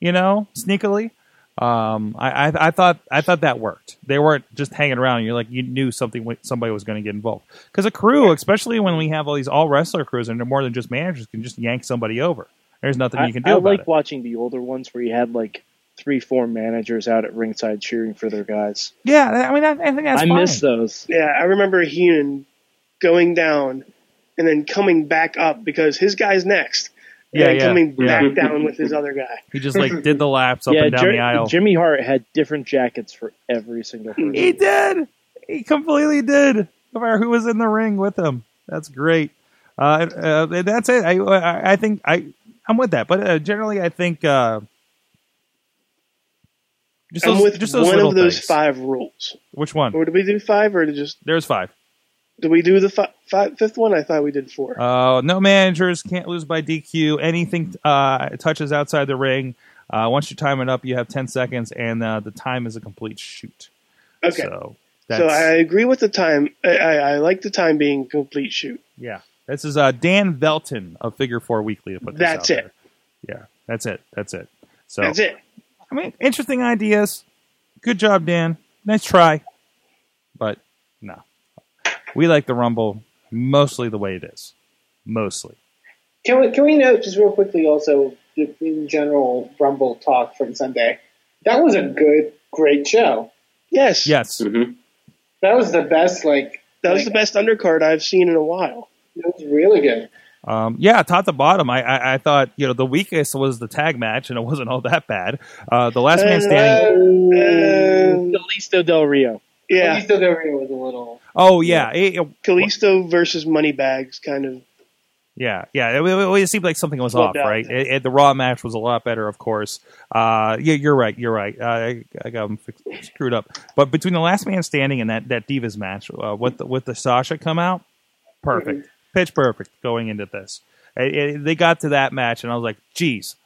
you know, sneakily. Um, I, I I thought I thought that worked. They weren't just hanging around. You're like you knew something somebody was going to get involved because a crew, especially when we have all these all wrestler crews and they're more than just managers, can just yank somebody over. There's nothing I, you can do I about like it. watching the older ones where you had like three, four managers out at ringside cheering for their guys. Yeah, I mean, I, I think that's I fine. miss those. Yeah, I remember Heenan going down and then coming back up because his guy's next. And Yeah, yeah, coming yeah. back down with his other guy. He just like [laughs] did the laps up yeah, and down Jer- the aisle. Jimmy Hart had different jackets for every single person. He did. He completely did. No matter who was in the ring with him. That's great. Uh, uh, that's it. I, I, I think I, I'm with that. But uh, generally, I think uh, just I'm those, with just those one of those things. five rules. Which one? Or did we do five, or just There's five. Did we do the fi- fifth one? I thought we did four. Uh, no managers can't lose by DQ. Anything uh, touches outside the ring. Uh, once you time it up, you have 10 seconds, and uh, the time is a complete shoot. Okay. So, So I agree with the time. I, I, I like the time being complete shoot. yeah. This is uh, Dan Velton of Figure Four Weekly to put this That's out it. there. Yeah, that's it. That's it. So That's it. I mean, interesting ideas. Good job, Dan. Nice try. But no. We like the Rumble mostly the way it is. Mostly. Can we can we note just real quickly also in general Rumble talk from Sunday? That was a good, great show. Yes. Yes. hmm That was the best. Like That was like, the best undercard I've seen in a while. It was really good. Um, yeah, top to bottom, I, I, I thought you know the weakest was the tag match, and it wasn't all that bad. Uh, the last man standing. Um, Kalisto Del Rio. yeah. Kalisto Del Rio was a little. Oh yeah, it- it- Kalisto versus Moneybags kind of. yeah, yeah. It, it- seemed like something was off, right? The Raw match was a lot better, of course. Uh, yeah, you're right. You're right. Uh, I, I got them fixed, screwed up. But between the last man standing and that that Divas match, uh, with the, with the Sasha come out, perfect, pitch perfect going into this. They got to that match, and I was like, "Geez,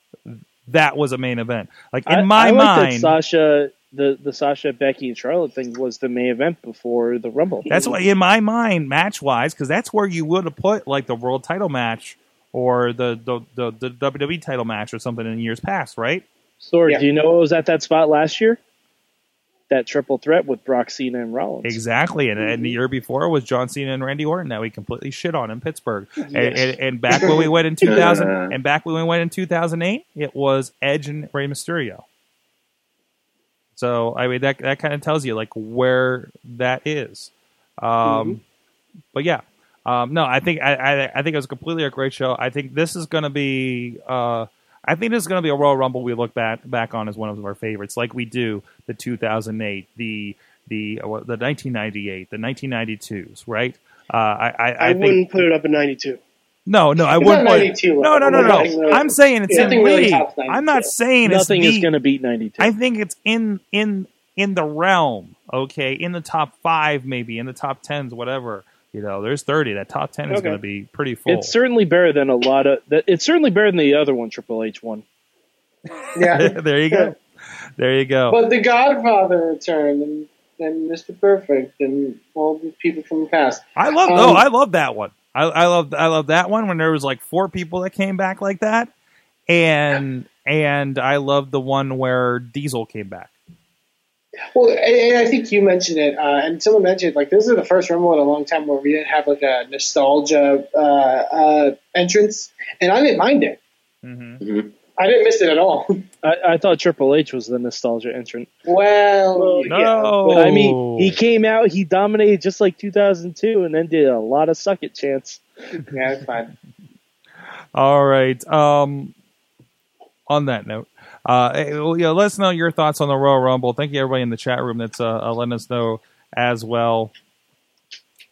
that was a main event." Like in I, my I like mind, Sasha, the the Sasha, Becky, and Charlotte thing was the main event before the Rumble. That's why, in my mind, match wise, because that's where you would have put like the world title match or the the, the the WWE title match or something in years past, right? Sorg. Yeah. Do you know what was at that spot last year? That triple threat with Brock Cena and Rollins. Exactly. And, and the mm-hmm. year before was John Cena and Randy Orton that we completely shit on in Pittsburgh. And, and, and back when we went in 2000, [laughs] and back when we went in 2008, it was Edge and Rey Mysterio. So I mean that that kind of tells you like where that is. Um, But yeah, um, no, I think I, I I think it was completely a great show. I think this is going to be. Uh, I think this is going to be a Royal Rumble we look back back on as one of our favorites, like we do the 2008, the the uh, the 1998, the 1992s, right? Uh, I I, I, I, wouldn't put it up in '92. No, no, I wouldn't. not put- 92, no, no, no, no. I'm saying it's in nothing really league. I'm not 92. saying Nothing it's is the- going to beat ninety two. I think it's in in in the realm. Okay, in the top five, maybe in the top tens, whatever. You know, there's 30. That top 10 is Okay. going to be pretty full. It's certainly better than a lot of. that- It's certainly better than the other one Triple H one. Yeah. [laughs] there you go. There you go. but The Godfather returned and, and Mr. Perfect and all the people from the past. I love Um, no, I love that one. I, I love I love that one when there was like four people that came back like that, and and I love the one where Diesel came back. Well, and and I think you mentioned it, uh, and someone mentioned like this is the first Rumble in a long time where we didn't have like a nostalgia uh, uh, entrance, and I didn't mind it. Mm-hmm. I didn't miss it at all. [laughs] I, I thought Triple H was the nostalgia entrant. well, No, I mean, he came out, he dominated just like 2002, and then did a lot of suck it chants. yeah, yeah, it's fine. All right. Um, on that note, uh, well, yeah, let us know your thoughts on the Royal Rumble. Thank you, everybody in the chat room that's uh, uh, letting us know as well.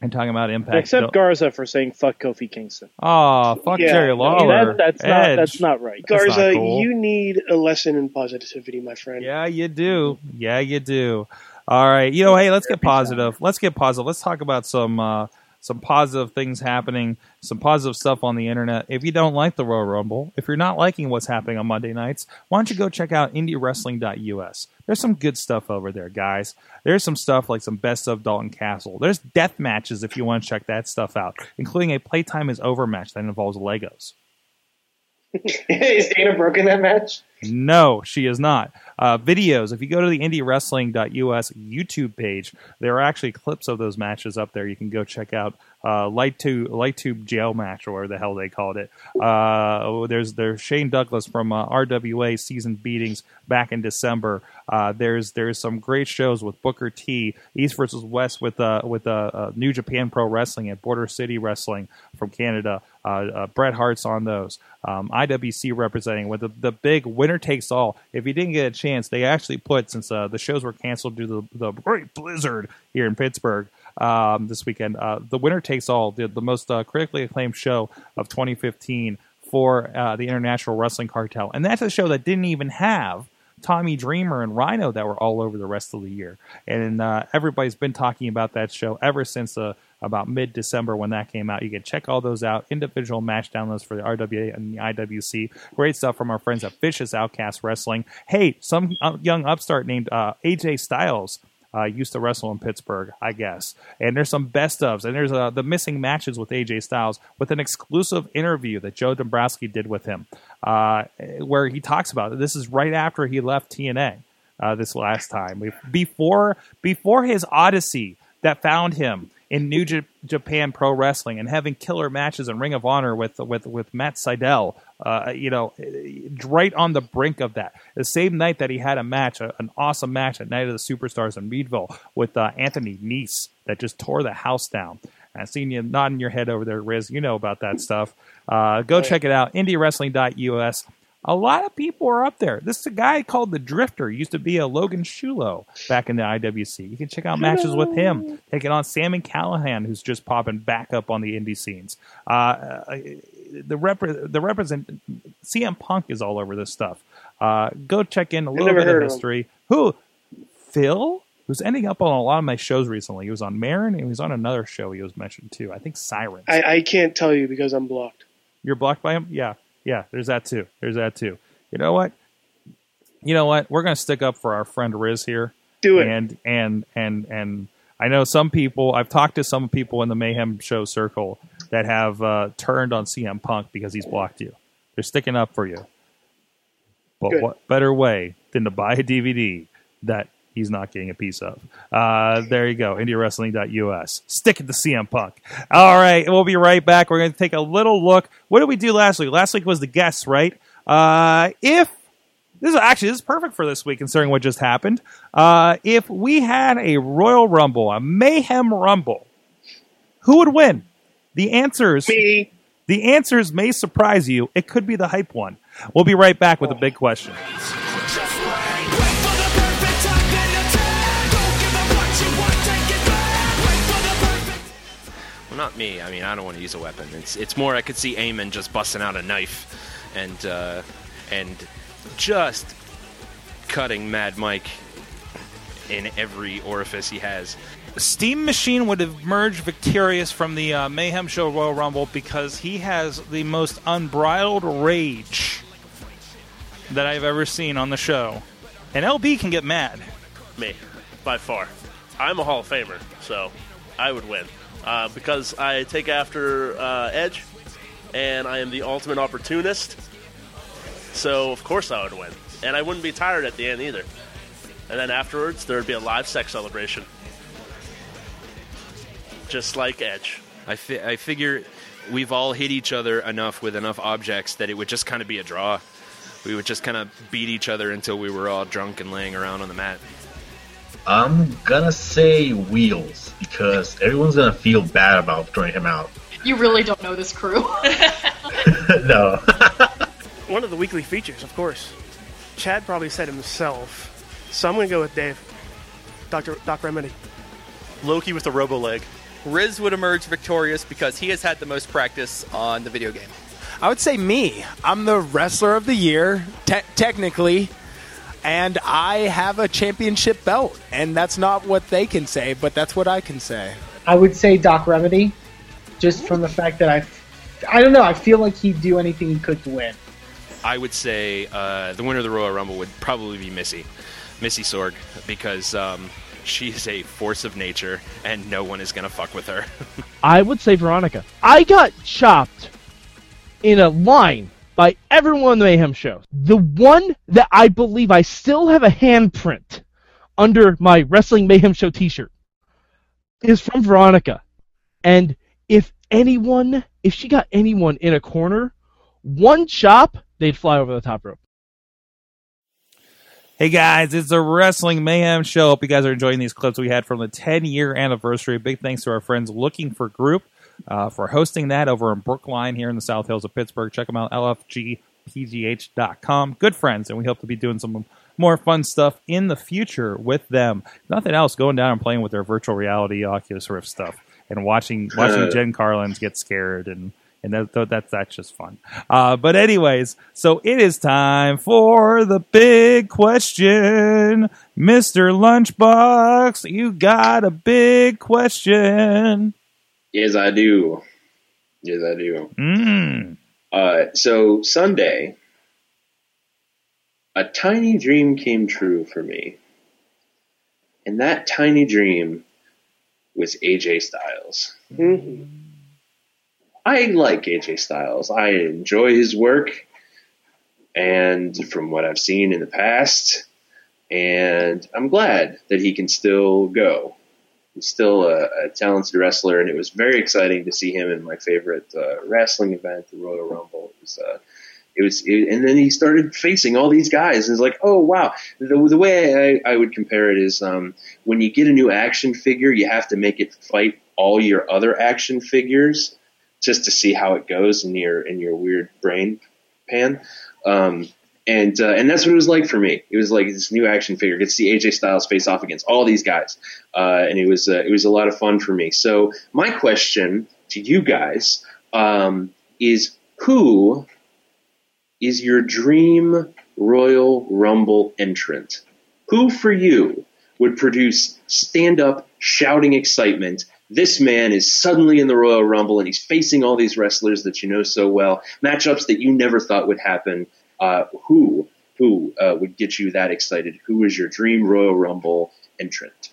And talking about impact. Except Garza for saying "fuck Kofi Kingston." oh, fuck Yeah, Jerry no, Lawler. That, that's not that's not right. That's not Garza, cool. you need a lesson in positivity, my friend. Yeah, you do. Yeah, you do. All right. You know, hey, let's get positive. Let's get positive. Let's talk about some uh, some positive things happening, some positive stuff on the internet. If you don't like the Royal Rumble, if you're not liking what's happening on Monday nights, why don't you go check out IndieWrestling.us? There's some good stuff over there, guys. There's some stuff like some best of Dalton Castle. There's death matches if you want to check that stuff out, including a Playtime is Over match that involves Legos. [laughs] is Dana Brooke in that match? No, she is not. Uh, videos. If you go to the IndieWrestling.us YouTube page, there are actually clips of those matches up there. You can go check out uh, Light Tube, Light Tube Jail match, or whatever the hell they called it. Uh, there's there's Shane Douglas from uh, RWA Season Beatings back in December. Uh, there's there's some great shows with Booker T, East versus West with uh, with uh, New Japan Pro Wrestling at Border City Wrestling from Canada. Bret Hart's on those. Um, IWC representing with the, the big winner takes all. If you didn't get a chance, they actually put since the shows were canceled due to the, the great blizzard here in Pittsburgh um, this weekend. Uh, the winner takes all, the, the most uh, critically acclaimed show of 2015 for uh, the International Wrestling Cartel, and that's a show that didn't even have Tommy Dreamer and Rhino that were all over the rest of the year. And uh, everybody's been talking about that show ever since uh, about mid December when that came out. You can check all those out. Individual match downloads for the RWA and the IWC. Great stuff from our friends at Vicious Outcast Wrestling. Hey, some uh, young upstart named uh, AJ Styles uh, used to wrestle in Pittsburgh, I guess. And there's some best ofs, and there's uh, the missing matches with AJ Styles with an exclusive interview that Joe Dombrowski did with him, uh, where he talks about it. This is right after he left TNA uh, this last time, before before his odyssey that found him in New J- Japan Pro Wrestling and having killer matches in Ring of Honor with with with Matt Sydal. Uh, you know, right on the brink of that. The same night that he had a match, a, an awesome match at Night of the Superstars in Meadville with uh, Anthony Nese that just tore the house down. I seen you nodding your head over there, Rizz. You know about that stuff. Uh, go check it out. IndieWrestling.us. A lot of people are up there. This is a guy called the Drifter. He used to be a Logan Shulo back in the IWC. You can check out matches with him. Taking on Sami Callihan, who's just popping back up on the indie scenes. Uh, uh, the repre- the represent CM Punk is all over this stuff. Uh, go check in a little bit of of history. Who? Phil, who's ending up on a lot of my shows recently. He was on Maron and he was on another show he was mentioned too. I think Sirens. I, I can't tell you because I'm blocked. You're blocked by him? Yeah. Yeah, there's that too. There's that too. You know what? You know what? We're gonna stick up for our friend Rizz here. Do it. And and and and I know some people I've talked to some people in the Mayhem show circle that have uh, turned on CM Punk because he's blocked you. They're sticking up for you. But Good. what better way than to buy a DVD that he's not getting a piece of? Uh, there you go, IndieWrestling.us. Stick it to CM Punk. All right, we'll be right back. We're going to take a little look. What did we do last week? Last week was the guests, right? Uh, if this is actually this is perfect for this week, considering what just happened. Uh, if we had a Royal Rumble, a Mayhem Rumble, who would win? The answers. Me. The answers may surprise you. It could be the hype one. We'll be right back with a big question. Not me. I mean, I don't want to use a weapon. It's it's more I could see Eamon just busting out a knife and uh, and just cutting Mad Mike in every orifice he has. Steam Machine would emerge victorious from the uh, Mayhem Show Royal Rumble because he has the most unbridled rage that I've ever seen on the show. And LB can get mad. me by far. I'm a Hall of Famer, so I would win uh, because I take after uh, Edge, and I am the ultimate opportunist. So of course I would win, and I wouldn't be tired at the end either. And then afterwards, there would be a live sex celebration, just like Edge. I fi- I figure we've all hit each other enough with enough objects that it would just kind of be a draw. We would just kind of beat each other until we were all drunk and laying around on the mat. I'm gonna say wheels because everyone's gonna feel bad about throwing him out. You really don't know this crew. [laughs] [laughs] no. [laughs] One of the weekly features, of course. Chad probably said himself. So I'm going to go with Dave. Dr. Doc Remedy. Loki with the robo leg. Rizz would emerge victorious because he has had the most practice on the video game. I would say me. I'm the wrestler of the year, te- technically, and I have a championship belt. And that's not what they can say, but that's what I can say. I would say Doc Remedy, just from the fact that I, I don't know, I feel like he'd do anything he could to win. I would say uh, the winner of the Royal Rumble would probably be Missy, Missy Sorg, because um, she is a force of nature, and no one is gonna fuck with her. [laughs] I would say Veronica. I got chopped in a line by everyone on the Mayhem show. The one that I believe I still have a handprint under my Wrestling Mayhem show t-shirt is from Veronica. And if anyone, if she got anyone in a corner, one chop, they'd fly over the top rope. Hey guys, it's the Wrestling Mayhem Show. Hope you guys are enjoying these clips we had from the 10 year anniversary. Big thanks to our friends Looking for Group uh, for hosting that over in Brookline here in the South Hills of Pittsburgh. Check them out, lfgpgh.com. Good friends, and we hope to be doing some more fun stuff in the future with them. Nothing else, going down and playing with their virtual reality Oculus Rift stuff and watching watching Jen Carlins get scared and and that, that, that's that's just fun. Uh, but anyways, so it is time for the big question, Mister Lunchbox. You got a big question. Yes, I do. Yes, I do. Mm. Uh, so Sunday, a tiny dream came true for me, and that tiny dream was AJ Styles. Mhm. I like AJ Styles. I enjoy his work, and from what I've seen in the past, and I'm glad that he can still go. He's still a, a talented wrestler, and it was very exciting to see him in my favorite uh, wrestling event, the Royal Rumble. It was, uh, it was, it, and then he started facing all these guys, and it's like, oh wow. The, the way I, I would compare it is, um, when you get a new action figure, you have to make it fight all your other action figures just to see how it goes in your in your weird brain pan. Um, and uh, and that's what it was like for me. It was like this new action figure. To see AJ Styles face off against all these guys, uh, and it was uh, it was a lot of fun for me. So my question to you guys um, is: Who is your dream Royal Rumble entrant? Who for you would produce stand up shouting excitement? This man is suddenly in the Royal Rumble and he's facing all these wrestlers that you know so well, matchups that you never thought would happen. Uh, who who uh, would get you that excited? Who is your dream Royal Rumble entrant?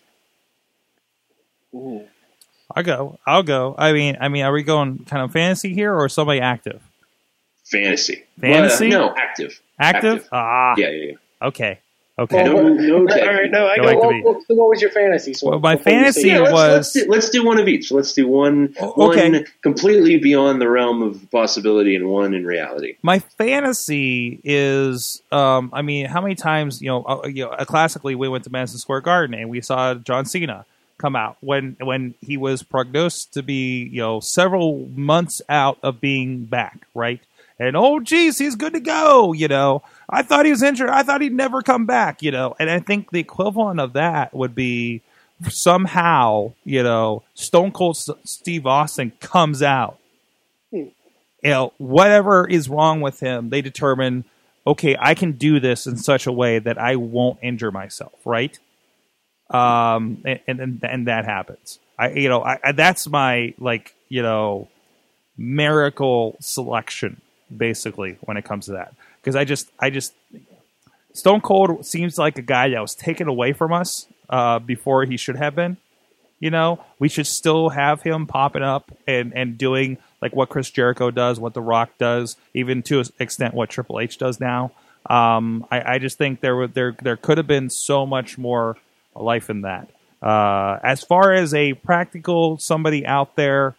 I'll go. I'll go. I mean, I mean, are we going kind of fantasy here or somebody active? Fantasy. Fantasy? Well, uh, no, active. Active? Ah. Yeah, yeah, yeah. Okay. Okay. No, no, All right, no, I Go go. like to What, be. what, what was your fantasy? So Well, my before you say fantasy that. let's, was- let's do, let's do one of each. Let's do one okay. one completely beyond the realm of possibility and one in reality. my fantasy is um i mean how many times you know, uh, you know uh, classically we went to madison square garden and we saw john cena come out when when he was prognosed to be you know several months out of being back right and oh geez he's good to go you know i thought he was injured. I thought he'd never come back you know? And i think the equivalent of that would be somehow you know stone cold S- steve austin comes out. You know, whatever is wrong with him, they determine, okay, I can do this in such a way that I won't injure myself, right? Um, and and, and that happens. I, you know, I, I that's my like, you know, miracle selection basically when it comes to that because I just, I just, Stone Cold seems like a guy that was taken away from us uh, before he should have been. You know, we should still have him popping up and, and doing like what Chris Jericho does, what The Rock does, even to an extent what Triple H does now. Um, I, I just think there were there there could have been so much more life in that. Uh, as far as a practical somebody out there,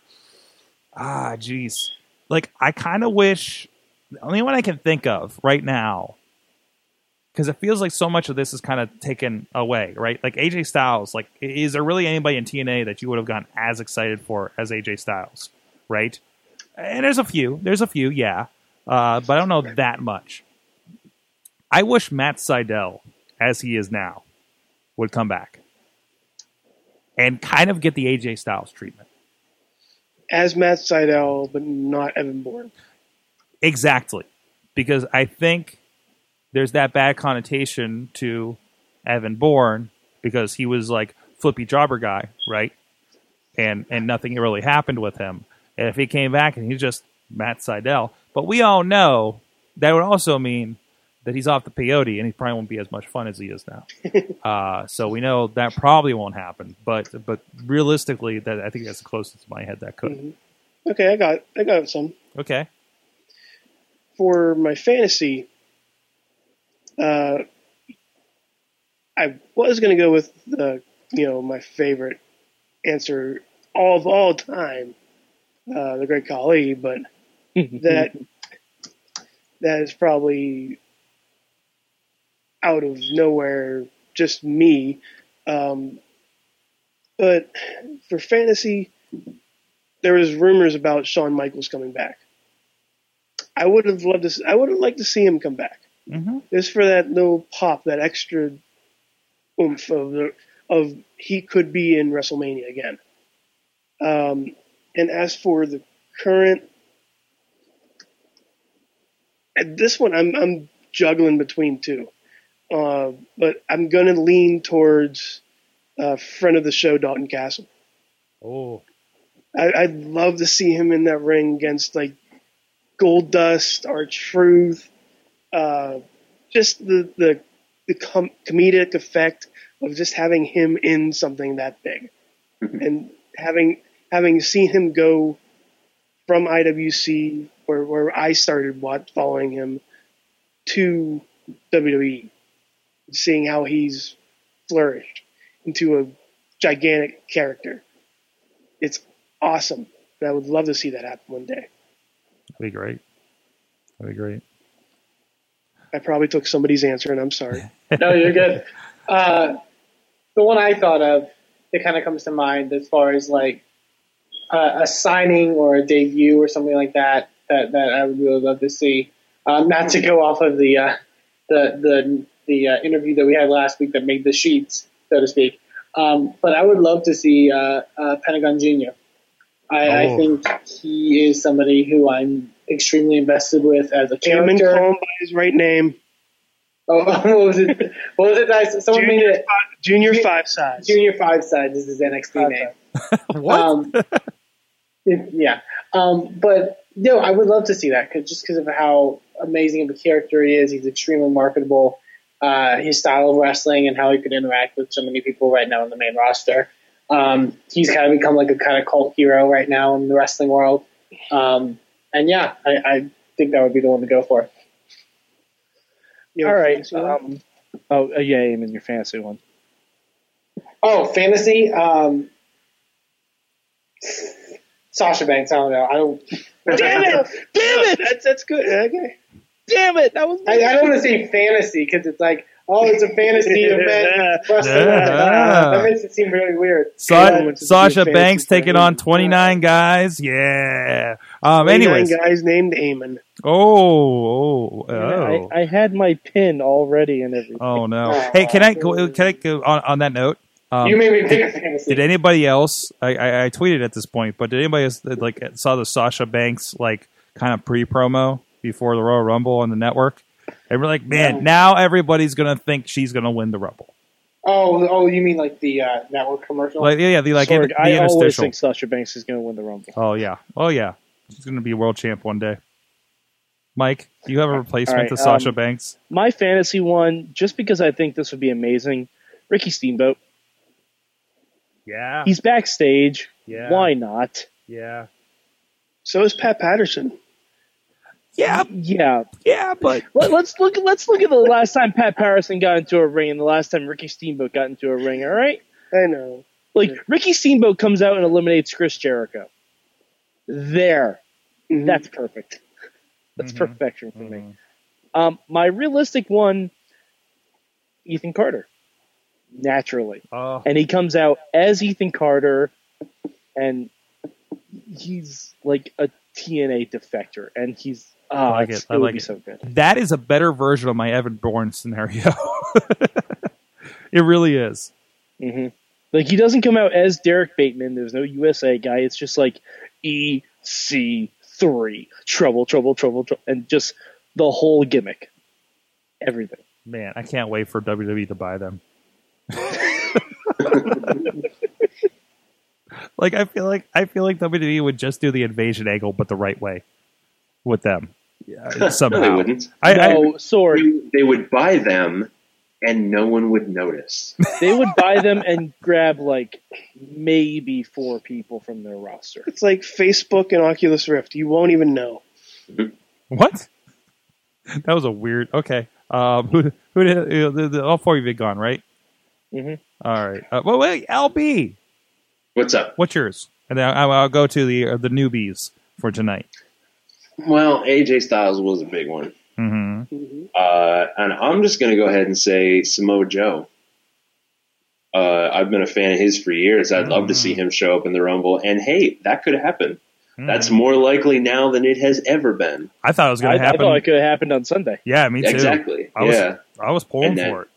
ah, jeez, like I kind of wish the only one I can think of right now because it feels like so much of this is kind of taken away, right? Like AJ Styles, like is there really anybody in TNA that you would have gotten as excited for as AJ Styles, right? And there's a few, there's a few, yeah, uh, but I don't know that much. I wish Matt Sydal, as he is now, would come back and kind of get the AJ Styles treatment. As Matt Sydal, but not Evan Bourne. Exactly. Because I think there's that bad connotation to Evan Bourne because he was like flippy jobber guy, right? And and nothing really happened with him. And if he came back and he's just Matt Sydal, but we all know that would also mean that he's off the peyote and he probably won't be as much fun as he is now. [laughs] uh, so we know that probably won't happen. But but realistically, that I think that's the closest to my head that could. Mhm. Okay, I got I got some Okay. For my fantasy. Uh, I was going to go with the you know my favorite answer all of all time, uh, the Great Khali, but [laughs] that that is probably out of nowhere, just me. Um, but for fantasy, there was rumors about Shawn Michaels coming back. I would have loved to. I would have liked to see him come back, Mm-hmm. just for that little pop, that extra oomph of the, of he could be in WrestleMania again. Um, and as for the current, at this one, I'm I'm juggling between two, uh, but I'm gonna lean towards uh, friend of the show, Dalton Castle. Oh. I, I'd love to see him in that ring against like Goldust, our Truth, uh, just the the the com- comedic effect of just having him in something that big, and having having seen him go from IWC where where I started what following him to WWE, seeing how he's flourished into a gigantic character. It's awesome. And I would love to see that happen one day. That'd be great. That'd be great. I probably took somebody's answer, and I'm sorry. [laughs] no, you're good. Uh, the one I thought of that kind of comes to mind as far as like uh, a signing or a debut or something like that that, that I would really love to see. Um, not to go off of the uh, the the the uh, interview that we had last week that made the sheets, so to speak. Um, but I would love to see uh, uh, Pentagon Junior. I, I Oh. think he is somebody who I'm extremely invested with as a Damon character. call him by his right name. Oh, [laughs] what was it? What was it? Guys? Someone made Junior, it. fi- junior five size. Junior Five Side is his NXT name. [laughs] what? Um, it- yeah. Um, but no, I would love to see that 'cause- just because of how amazing of a character he is. He's extremely marketable. Uh, his style of wrestling and how he could interact with so many people right now in the main roster. Um, he's kind of become like a kind of cult hero right now in the wrestling world. Um, and yeah, I, I think that would be the one to go for. All right. Um, oh, uh, yeah, I'm in your fantasy one. Oh, fantasy. Um, Sasha Banks. I don't know. I don't. Damn it! [laughs] Damn it! That's that's good. Okay. Damn it! That was. I, I don't want to say fantasy because it's like, oh, it's a fantasy [laughs] event. Wrestling. Yeah. That makes it seem really weird. Sa- Sasha Banks taking on 29 guys. Yeah. Um. Anyways. guys named Eamon. Oh. Oh. oh. I, I had my pin already and everything. Oh no! Hey, can I go? Can I go on, on that note? Um, You made me pick a did, fantasy. did anybody else? I, I, I tweeted at this point, but did anybody else like saw the Sasha Banks like kind of pre promo before the Royal Rumble on the network? And we're like, man, No. now everybody's gonna think she's gonna win the Rumble. Oh, oh, you mean like the uh, network commercial? Like, yeah, yeah, the like Sorg, in, the I always think Sasha Banks is going to win the Rumble. Oh yeah, oh yeah, she's gonna be world champ one day. Mike, do you have a replacement right, to Sasha um, Banks? My fantasy one, just because I think this would be amazing, Ricky Steamboat. Yeah, He's backstage. Yeah. Why not? Yeah. So is Pat Patterson. Yeah, yeah, yeah. But Let, us look. Let's look at the last time Pat Patterson got into a ring and the last time Ricky Steamboat got into a ring. All right, I know. like Ricky Steamboat comes out and eliminates Chris Jericho. There, Mm-hmm. that's perfect. That's perfection for me. Um, my realistic one, Ethan Carter, naturally, Oh. and he comes out as Ethan Carter, and he's like a TNA defector, and he's oh, I like it. I like it. so good. That is a better version of my Evan Bourne scenario. [laughs] it really is. hmm Like he doesn't come out as Derrick Bateman. There's no USA guy. It's just like EC three trouble, trouble, trouble, trouble, and just the whole gimmick, everything. Man, I can't wait for WWE to buy them. like I feel like I feel like WWE would just do the invasion angle, but the right way with them. Yeah, [laughs] somehow. No, they wouldn't. I, I, no, Sorg. They would buy them, and no one would notice. [laughs] They would buy them and grab like maybe four people from their roster. It's like Facebook and Oculus Rift. You won't even know. [laughs] what? That was a weird. Okay. Um, who who did uh, the, the, all four of you gone right? Mhm. All right. Uh, well, wait, LB, What's up? what's yours? And then I'll, I'll go to the uh, the newbies for tonight. Well, AJ Styles was a big one. Mm-hmm. Uh, and I'm just going to go ahead and say Samoa Joe. Uh, I've been a fan of his for years. I'd love to see him show up in the Rumble. And hey, that could happen. That's more likely now than it has ever been. I thought it was going to happen. I happen. thought it could have happened on Sunday. yeah, me too. Exactly. I was. I was pulling And for it.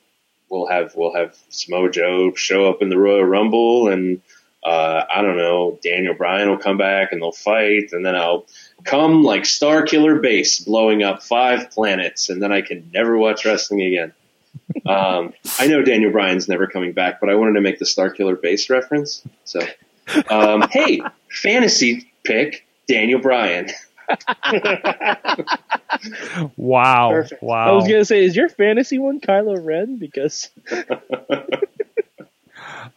We'll have we'll have Samoa Joe show up in the Royal Rumble, and uh, I don't know, Daniel Bryan will come back and they'll fight, and then I'll come like Starkiller Base blowing up five planets, and then I can never watch wrestling again. [laughs] um, I know Daniel Bryan's never coming back, but I wanted to make the Starkiller Base reference. So Um, [laughs] hey, fantasy pick Daniel Bryan. [laughs] Wow. Wow. I was gonna say, is your fantasy one Kylo Ren? Because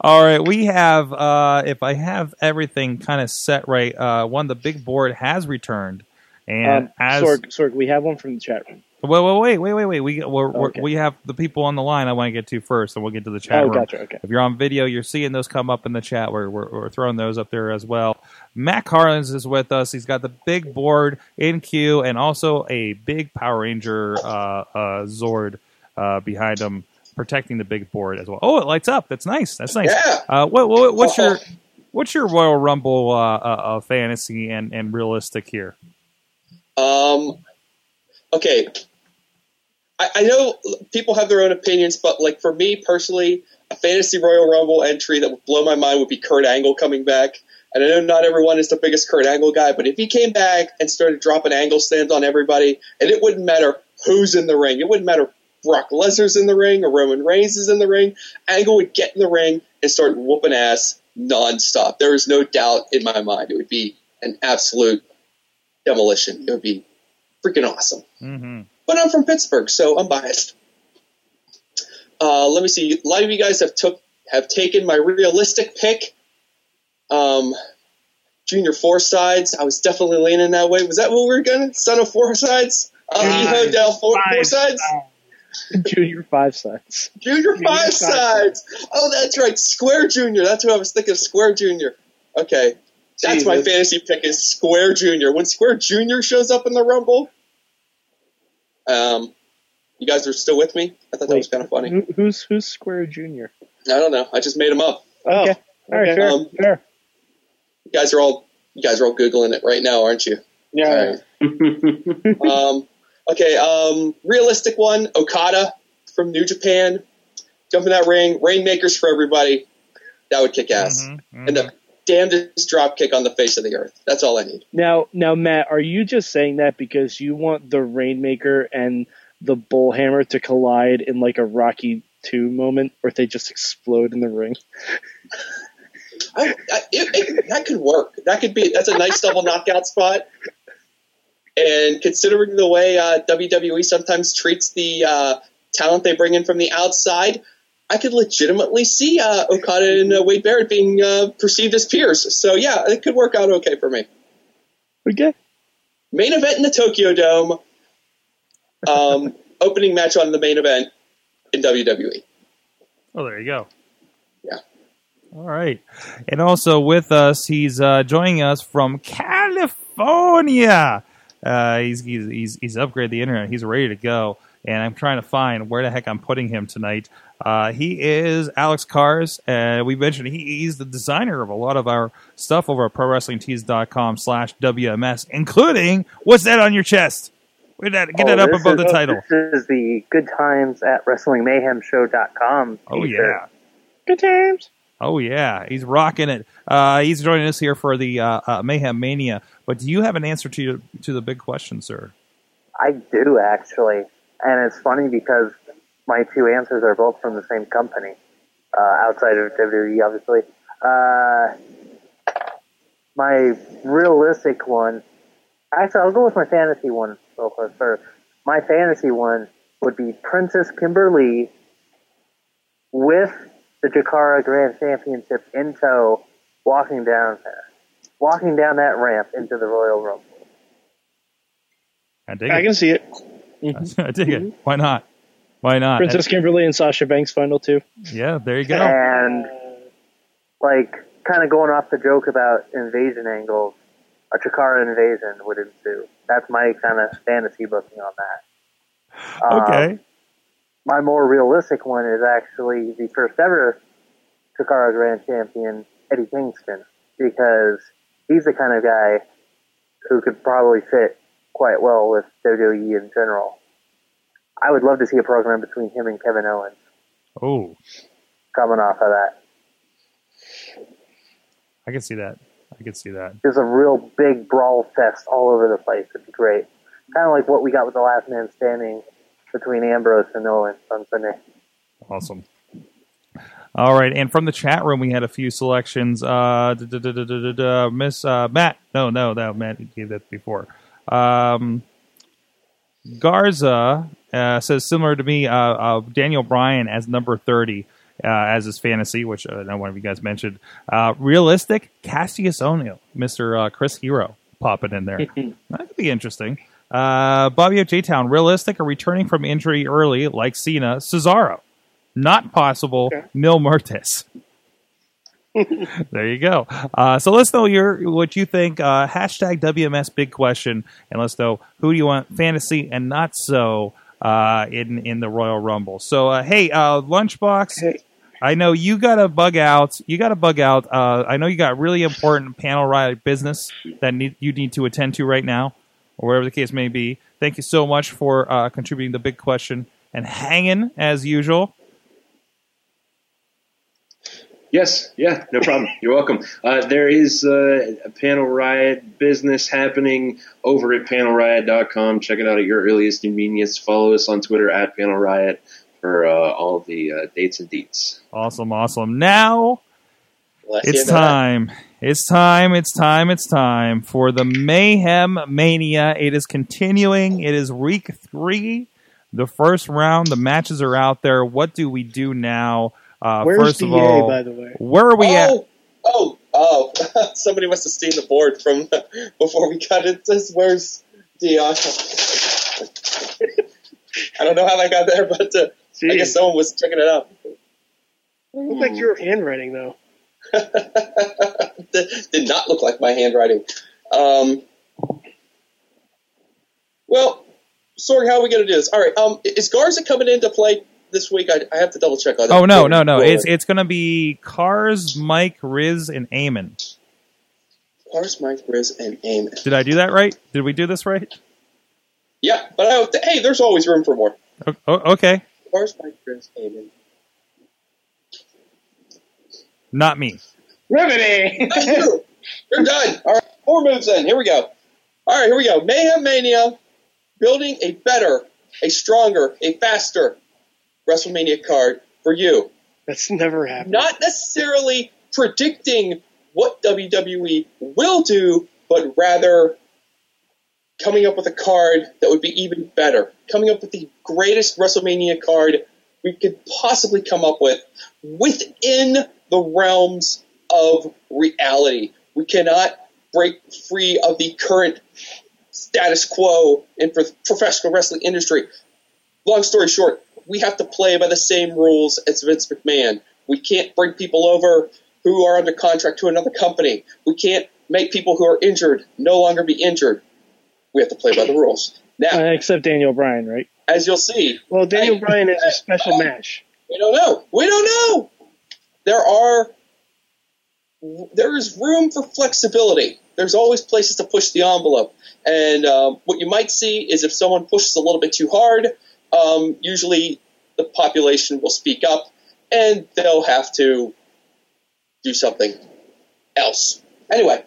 All right, we have. Uh, if I have everything kind of set right, uh, one the big board has returned, and um, as Sorg, Sorg, we have one from the chat room. Wait, wait, wait, wait, wait, wait. We we're, Okay. we have the people on the line. I want to get to first, and we'll get to the chat Oh, room. gotcha, okay. If you're on video, you're seeing those come up in the chat. We're, we're we're throwing those up there as well. Matt Carlins is with us. He's got the big board in queue, and also a big Power Ranger uh, uh, Zord uh, behind him, protecting the big board as well. Oh, it lights up. That's nice. That's nice. Yeah. Uh, what, what what's your what's your Royal Rumble uh, uh, uh, fantasy and, and realistic here? Um, okay. I, I know people have their own opinions, but like for me personally, a fantasy Royal Rumble entry that would blow my mind would be Kurt Angle coming back. And I know not everyone is the biggest Kurt Angle guy, but if he came back and started dropping angle stands on everybody, and it wouldn't matter who's in the ring, it wouldn't matter Brock Lesnar's in the ring or Roman Reigns is in the ring, Angle would get in the ring and start whooping ass nonstop. There is no doubt in my mind it would be an absolute demolition. It would be freaking awesome. Mm-hmm. But I'm from Pittsburgh, so I'm biased. Uh, let me see. A lot of you guys have took have taken my realistic pick. Um, Junior Four Sides. I was definitely leaning that way. Was that what we were going? To? Son of Four Sides. Uh, Eho Del Four, four Sides. Junior five sides. Junior Five Sides. Oh, that's right. Square Junior. That's what I was thinking. of, Square Junior. Okay. That's my fantasy pick is Square Junior. When Square Junior shows up in the Rumble, um, you guys are still with me? I thought that was kind of funny. Who, who's who's Square Junior? I don't know. I just made him up. Oh, Okay. All right, okay. fair, Um, fair. You guys are all you guys are all googling it right now, aren't you? Yeah. [laughs] um, okay. Um, realistic one. Okada from New Japan. Jump in that ring. Rainmakers for everybody. That would kick ass. Mm-hmm. And the damnedest drop kick on the face of the earth. That's all I need. Now, now, Matt, are you just saying that because you want the Rainmaker and the Bullhammer to collide in like a Rocky Two moment, or if they just explode in the ring? I, I, it, it, that could work. That could be. That's a nice double knockout spot. And considering the way uh, WWE sometimes treats the uh, talent they bring in from the outside, I could legitimately see uh, Okada and uh, Wade Barrett being uh, perceived as peers. So yeah, it could work out okay for me. Okay. Main event in the Tokyo Dome. Um, [laughs] opening match on the main event in. WWE. Oh, there you go. Yeah. All right. And also with us, he's uh, joining us from California. Uh, he's, he's he's he's upgraded the internet. He's ready to go. And I'm trying to find where the heck I'm putting him tonight. Uh, he is Alex Kahr. Uh, we mentioned he, he's the designer of a lot of our stuff over at ProWrestlingTees.com slash WMS, including what's that on your chest? Get that, get Oh, that up above is- the title. This is the Good Times at WrestlingMayhemShow.com. Oh yeah. Good times. Oh yeah, he's rocking it. Uh, he's joining us here for the uh, uh, Mayhem Mania. But do you have an answer to to the big question, sir? I do actually, and it's funny because my two answers are both from the same company, uh, outside of WWE, obviously. Uh, my realistic one, actually, I'll go with my fantasy one real quick first. My fantasy one would be Princess Kimberly with the Chikara Grand Championship in tow, walking down there, walking down that ramp into the Royal Rumble. I dig it. I it. can see it. [laughs] I dig it. Why not? Why not? Princess Kimberly and Sasha Banks final two. Yeah, there you go. And like kind of going off the joke about invasion angles, a Chikara invasion would ensue. That's my kind of fantasy booking on that. Um, Okay. My more realistic one is actually the first ever Chikara Grand Champion, Eddie Kingston, because he's the kind of guy who could probably fit quite well with WWE in general. I would love to see a program between him and Kevin Owens Oh, coming off of that. I can see that. I can see that. Just a real big brawl fest all over the place It'd be great. Kind of like what we got with the last man standing between Ambrose and Owens on Sunday. Awesome. All right, and from the chat room, we had a few selections. Uh, da- da- da- Miss uh, Matt, no, no, no, Matt gave that before. Um, Garza uh, says similar to me, uh, uh, Daniel Bryan as number thirty uh, as his fantasy, which uh, I know one of you guys mentioned. Uh, realistic, Cassius O'Neill, Mister uh, Chris Hero, popping in there. [laughs] that could be interesting. Uh, Bobby O. J. Town, realistic or returning from injury early, like Cena, Cesaro. Not possible, Mil Muertes. there you go. Uh, so let's know your what you think. Uh, hashtag WMS big question, and let's know who do you want fantasy and not so uh, in in the Royal Rumble. So uh, hey, uh, Lunchbox. I know you got to bug out. You got to bug out. Uh, I know you got really important Panel Riot business that need, you need to attend to right now, or whatever the case may be. Thank you so much for uh, contributing the big question and hanging as usual. Yes, yeah, no problem. [laughs] You're welcome. Uh, there is uh, a Panel Riot business happening over at panelriot.com. Check it out at your earliest convenience. Follow us on Twitter at Panel Riot for uh, all the uh, dates and deets. Awesome, awesome. Now Last it's year, no, time. It's time. It's time. It's time for the Mayhem Mania. It is continuing. It is week three. The first round. The matches are out there. What do we do now? Uh, Where's first of DA, all, by the way? where are we at? oh, oh, oh! [laughs] Somebody must have seen the board from before we got it. Says, Where's Dion? [laughs] I don't know how that got there, but uh, I guess someone was checking it out. Look like your handwriting though. [laughs] Did not look like my handwriting. Um, well, Sorg, how are we going to do this? All right, um, is Garza coming into play this week? I, I have to double check on that. Oh no, no, no! It's it's going to be Cars, Mike, Rizz, and Eamon. Lars, Mike, Rizz, and Eamon. Did I do that right? Did we do this right? Yeah, but I, hey, there's always room for more. O- okay, Lars, Mike, Rizz, Eamon. Not me. Riveting. Thank you. You're done. All right, four moves in. Here we go. All right, here we go. Mayhem Mania, building a better, a stronger, a faster WrestleMania card for you. That's never happened. Not necessarily predicting what WWE will do, but rather coming up with a card that would be even better. Coming up with the greatest WrestleMania card we could possibly come up with within the realms of reality. We cannot break free of the current status quo in the professional wrestling industry. Long story short, we have to play by the same rules as Vince McMahon. We can't bring people over who are under contract to another company. We can't make people who are injured no longer be injured. We have to play by the rules. Now, Uh, except Daniel Bryan, right? as you'll see, Well, Daniel Bryan is a special match. we don't know. We don't know. There are there is room for flexibility. There's always places to push the envelope, and um, what you might see is if someone pushes a little bit too hard, um, usually the population will speak up, and they'll have to do something else. Anyway,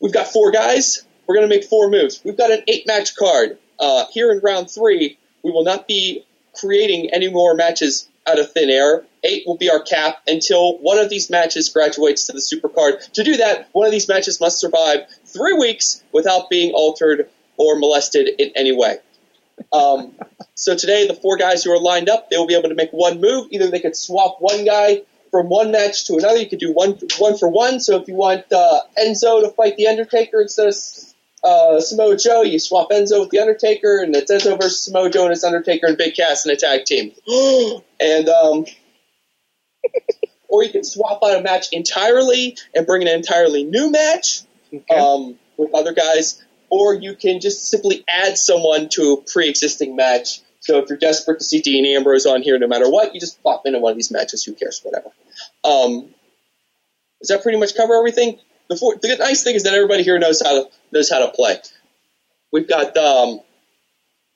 we've got four guys. We're going to make four moves. We've got an eight match card. Uh, here in round three, we will not be creating any more matches out of thin air. Eight will be our cap until one of these matches graduates to the supercard. To do that, one of these matches must survive three weeks without being altered or molested in any way. Um, [laughs] so today, the four guys who are lined up, they will be able to make one move. Either they could swap one guy from one match to another. You could do one one for one. So if you want uh, Enzo to fight the Undertaker instead of uh, Samoa Joe, you swap Enzo with the Undertaker, and it's Enzo versus Samoa Joe and it's Undertaker and Big Cass in a tag team. [gasps] and um, or you can swap out a match entirely and bring an entirely new match um, with other guys, or you can just simply add someone to a pre-existing match. So if you're desperate to see Dean Ambrose on here, no matter what, you just pop into one of these matches. Who cares? Whatever. Um, does that pretty much cover everything? The, four, the nice thing is that everybody here knows how to knows how to play. We've got um,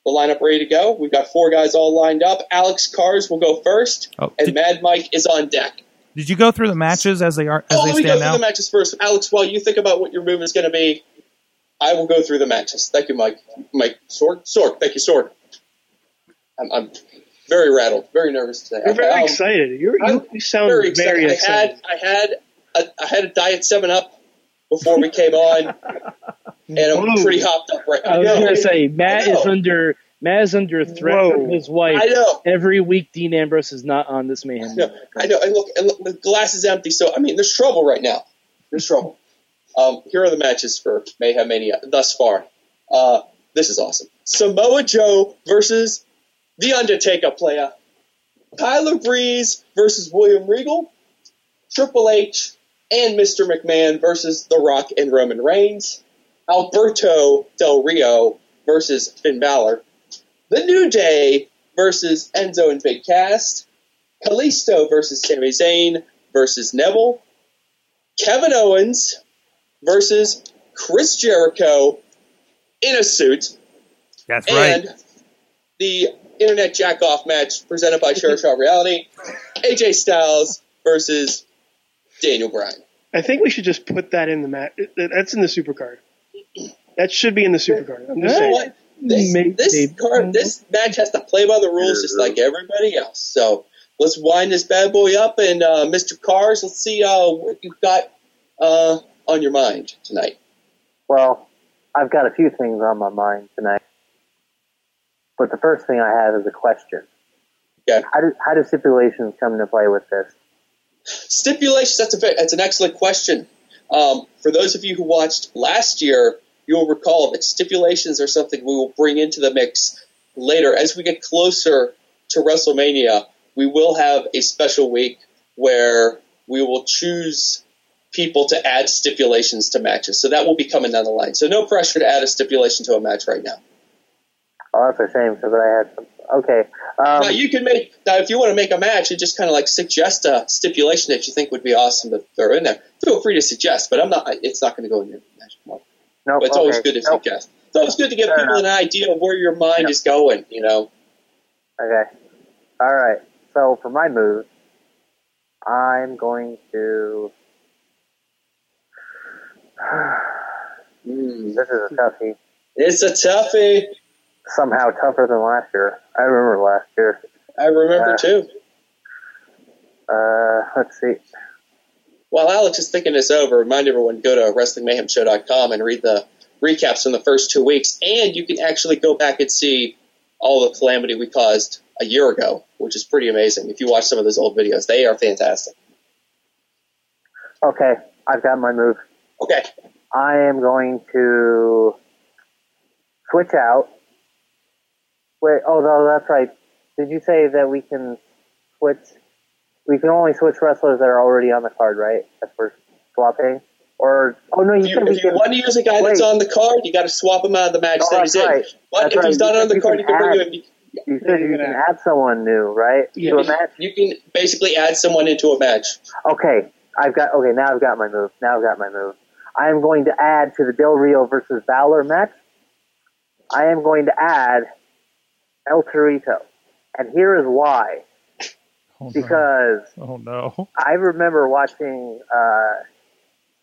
the lineup ready to go. We've got four guys all lined up. Alex Cars will go first, Oh, and Mad Mike is on deck. Did you go through the matches as they are as Oh, they let me go through now? the matches first. Alex, while you think about what your move is going to be, I will go through the matches. Thank you, Mike. Mike Sorg. Sorg. Thank you, Sorg. I'm, I'm very rattled, very nervous today. You're very Um, excited. You're, you, I'm you sound very very, excited. excited. I had I had a, I had a diet Seven Up before we came on, and I'm pretty hopped up right now. I was now. gonna say Matt is under Matt is under threat from his wife. I know. Every week, Dean Ambrose is not on this mayhem. No, I know. And look, and look, the glass is empty. So I mean, there's trouble right now. There's trouble. Um, here are the matches for Mayhem Mania thus far. Uh, this is awesome. Samoa Joe versus The Undertaker player. Tyler Breeze versus William Regal. Triple H and Mr. McMahon versus The Rock and Roman Reigns. Alberto Del Rio versus Finn Balor. The New Day versus Enzo and Big Cass. Kalisto versus Sami Zayn versus Neville. Kevin Owens versus Chris Jericho in a suit. That's and right. the internet jack off match presented by Shot Reality. AJ Styles versus Daniel Bryan. I think we should just put that in the match. That's in the supercard. That should be in the supercard. I'm just saying. what? This, this card, this match has to play by the rules just like everybody else. So let's wind this bad boy up, and uh, Mr. Cars, let's see uh, what you've got uh, on your mind tonight. Well, I've got a few things on my mind tonight. But the first thing I have is a question. Okay. How do how do stipulations come into play with this? Stipulations. That's a that's an excellent question. Um, for those of you who watched last year, you will recall that stipulations are something we will bring into the mix later as we get closer to WrestleMania. We will have a special week where we will choose people to add stipulations to matches. So that will be coming down the line. So no pressure to add a stipulation to a match right now. Oh, that's a shame because I had some. Okay. Um, now you can make now if you want to make a match and just kind of like suggest a stipulation that you think would be awesome to throw in there. Feel free to suggest, but I'm not. It's not going to go in your match. Nope, but it's always okay. good to Nope. suggest. It's always good to give Fair people an idea of where your mind is going. You know. Okay. All right. So for my move, I'm going to. [sighs] This is a toughie. It's a toughie. Somehow tougher than last year. I remember last year. I remember Uh, too. Uh, let's see. While Alex is thinking this over, remind everyone to go to WrestlingMayhemShow.com and read the recaps from the first two weeks, and you can actually go back and see all the calamity we caused a year ago, which is pretty amazing. If you watch some of those old videos, they are fantastic. Okay, I've got my move. Okay. I am going to switch out. Wait, oh no, that's right. Did you say that we can switch? We can only switch wrestlers that are already on the card, right? If we're swapping, or oh no, you If you, said we if you want to use a guy that's on the card, you got to swap him out of the match Oh, that that's he's in. right. But That's if right. he's not You on the can card, you can bring him in. You said you can add someone new, right? You to a can, match. you can basically add someone into a match. Okay, I've got. Okay, now I've got my move. Now I've got my move. I am going to add to the Del Rio versus Balor match. I am going to add El Torito, and here is why. Because Oh no. [laughs] I remember watching uh,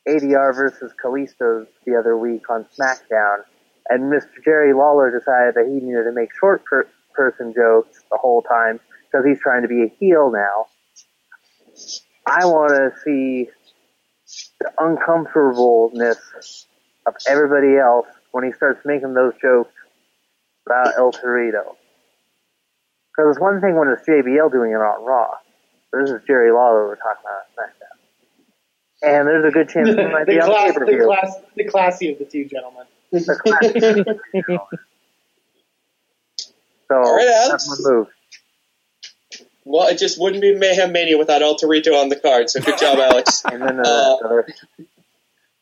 ADR versus Kalisto the other week on SmackDown, and Mr. Jerry Lawler decided that he needed to make short per- person jokes the whole time because he's trying to be a heel now. I want to see the uncomfortableness of everybody else when he starts making those jokes about El Torito. Because it's one thing when it's JBL doing it on Raw. This is Jerry Lawler we're talking about on SmackDown. And there's a good chance he might the, be on class, pay per the, view. class, the classy of the two gentlemen. [laughs] So All right, Alex. that's my move. Well, it just wouldn't be Mayhem Mania without El Torito on the card. So good job, Alex. [laughs] and then uh,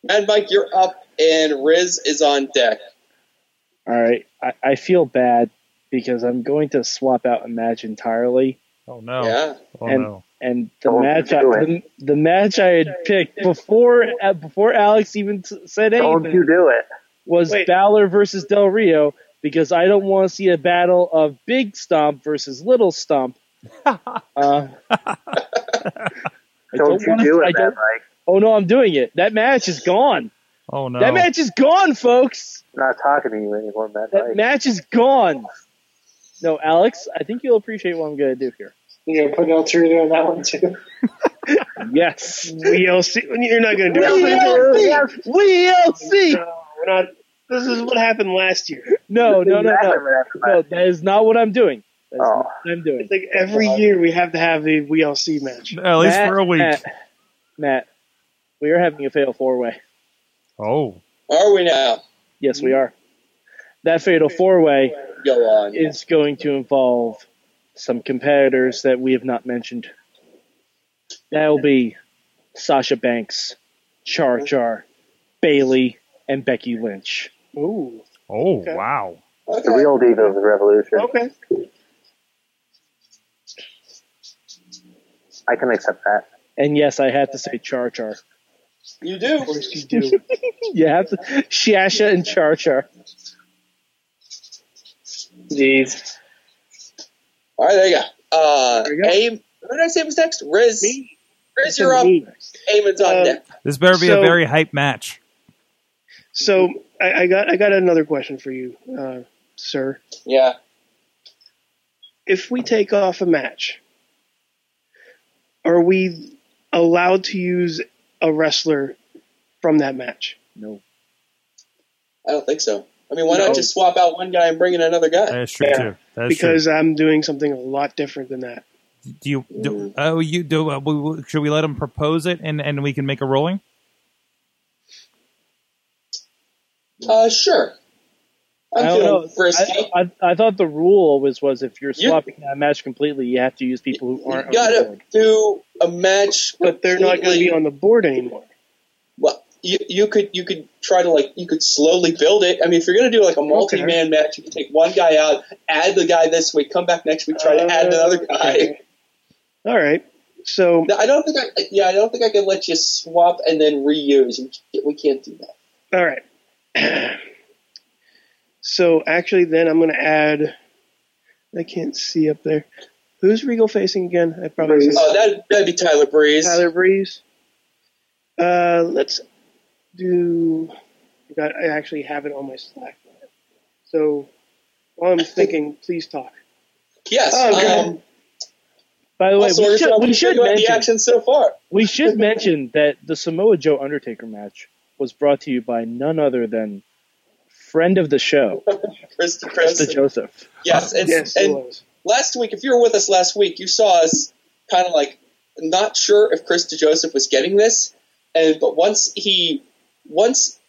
and Mike, you're up, and Rizz is on deck. All right, I, I feel bad because I'm going to swap out a match entirely. Oh no. Yeah. Oh and no. and the Don't match I, the, the match I had picked before uh, before Alex even t- said Don't anything you do it. was Balor versus Del Rio because I don't want to see a battle of Big Stomp versus Little Stomp. [laughs] Uh, [laughs] I Don't you do it, man, Mike. Oh no, I'm doing it. That match is gone. Oh no. That match is gone, folks. I'm not talking to you anymore, man. That Mike. match is gone. No, Alex, I think you'll appreciate what I'm going to do here. You're gonna put El Torito in that one too. [laughs] [laughs] Yes. We'll see. You're not going to do We'll it. see. We'll see. No, we're not. This is what happened last year. No, no, no, no. No, that is not what I'm doing. That is Oh. what I'm doing. It's like every year we have to have the WLC match. At least Matt, for a week. Matt, Matt, we are having a fatal four way. Oh. Are we now? Yes, we are. That fatal four way Go on. is going to involve some competitors that we have not mentioned. That'll be Sasha Banks, Char Char, Bayley, and Becky Lynch. Ooh. Oh, Okay. wow. The real Divas Revolution. Okay. I can accept that. And yes, I have to say Char Char. You do. Of course you do. [laughs] You have to Shasha and Char Char. Jeez. All right, there you go. Uh, There you go. Aim. Who did I say was next? Rizz. Me. Rizz, you're up. Me. Eamon's on Uh, deck. This better be So- a very hype match. So I, I got I got another question for you, uh, sir. Yeah. If we take off a match, are we allowed to use a wrestler from that match? No. I don't think so. I mean, why No. not just swap out one guy and bring in another guy? That is true, Yeah. too. That is because I'm doing something a lot different than that. Do you, do, oh, you do, uh, we- we- should we let him propose it and, and we can make a ruling? Uh, sure. I'm I don't know. frisky. I, I, I thought the rule always was if you're You- swapping that match completely, you have to use people who aren't on the gotta board. do a match, But they're not going to be on the board anymore. You, you could you could try to like you could slowly build it. I mean, if you're gonna do like a multi-man match, you can take one guy out, add the guy this week, come back next week, try to add another guy. Uh, Okay. All right. So No, I don't think I yeah I don't think I can let you swap and then reuse. We can't, we can't do that. All right. [clears throat] So actually, then I'm going to add. I can't see up there. Who's Regal facing again? I probably Breeze. Oh, that that'd be Tyler Breeze. Tyler Breeze. Uh, let's do. I got- I actually have it on my Slack. So while I'm thinking, please talk. Yes. Oh, um, By the way, also, we should, we should about the mention action so far. we should mention that the Samoa Joe Undertaker match was brought to you by none other than friend of the show, [laughs] Krista Krista. Joseph. Yes, and, Yes, and last week, if you were with us last week, you saw us kind of like not sure if Chris DeJoseph was getting this, and but once he once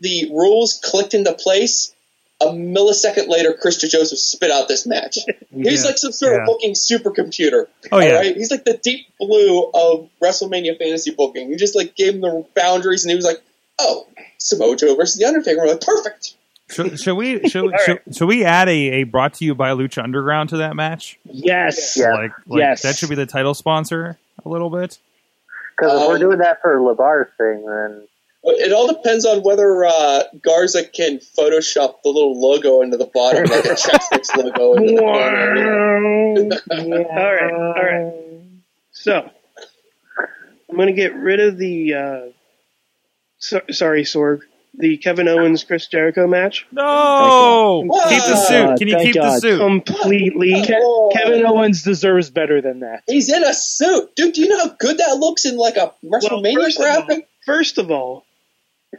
the rules clicked into place, a millisecond later, Chris DeJoseph spit out this match. [laughs] He's Yeah. like some sort Yeah. of booking supercomputer. Oh, yeah. all right? He's like the deep blue of WrestleMania fantasy booking. You just like gave him the boundaries, and he was like, "Oh, Samoa Joe versus the Undertaker." We're like, "Perfect." Should, should we should, should, should we add a, a brought to you by Lucha Underground to that match? Yes. Yeah. Like, like Yes. that should be the title sponsor a little bit. Because if we're Um, doing that for LeVar's thing, then It all depends on whether uh, Garza can Photoshop the little logo into the bottom, like a Chex [laughs] logo into the bottom. all right, all right. So I'm going to get rid of the. Uh, so, sorry, Sorg. The Kevin Owens Chris Jericho match No, keep the suit. Can you thank keep the God. suit? completely. Ke-. Kevin Owens deserves better than that. He's in a suit, dude. Do you know how good that looks in like a Well, WrestleMania first of, all, graphic? first of all,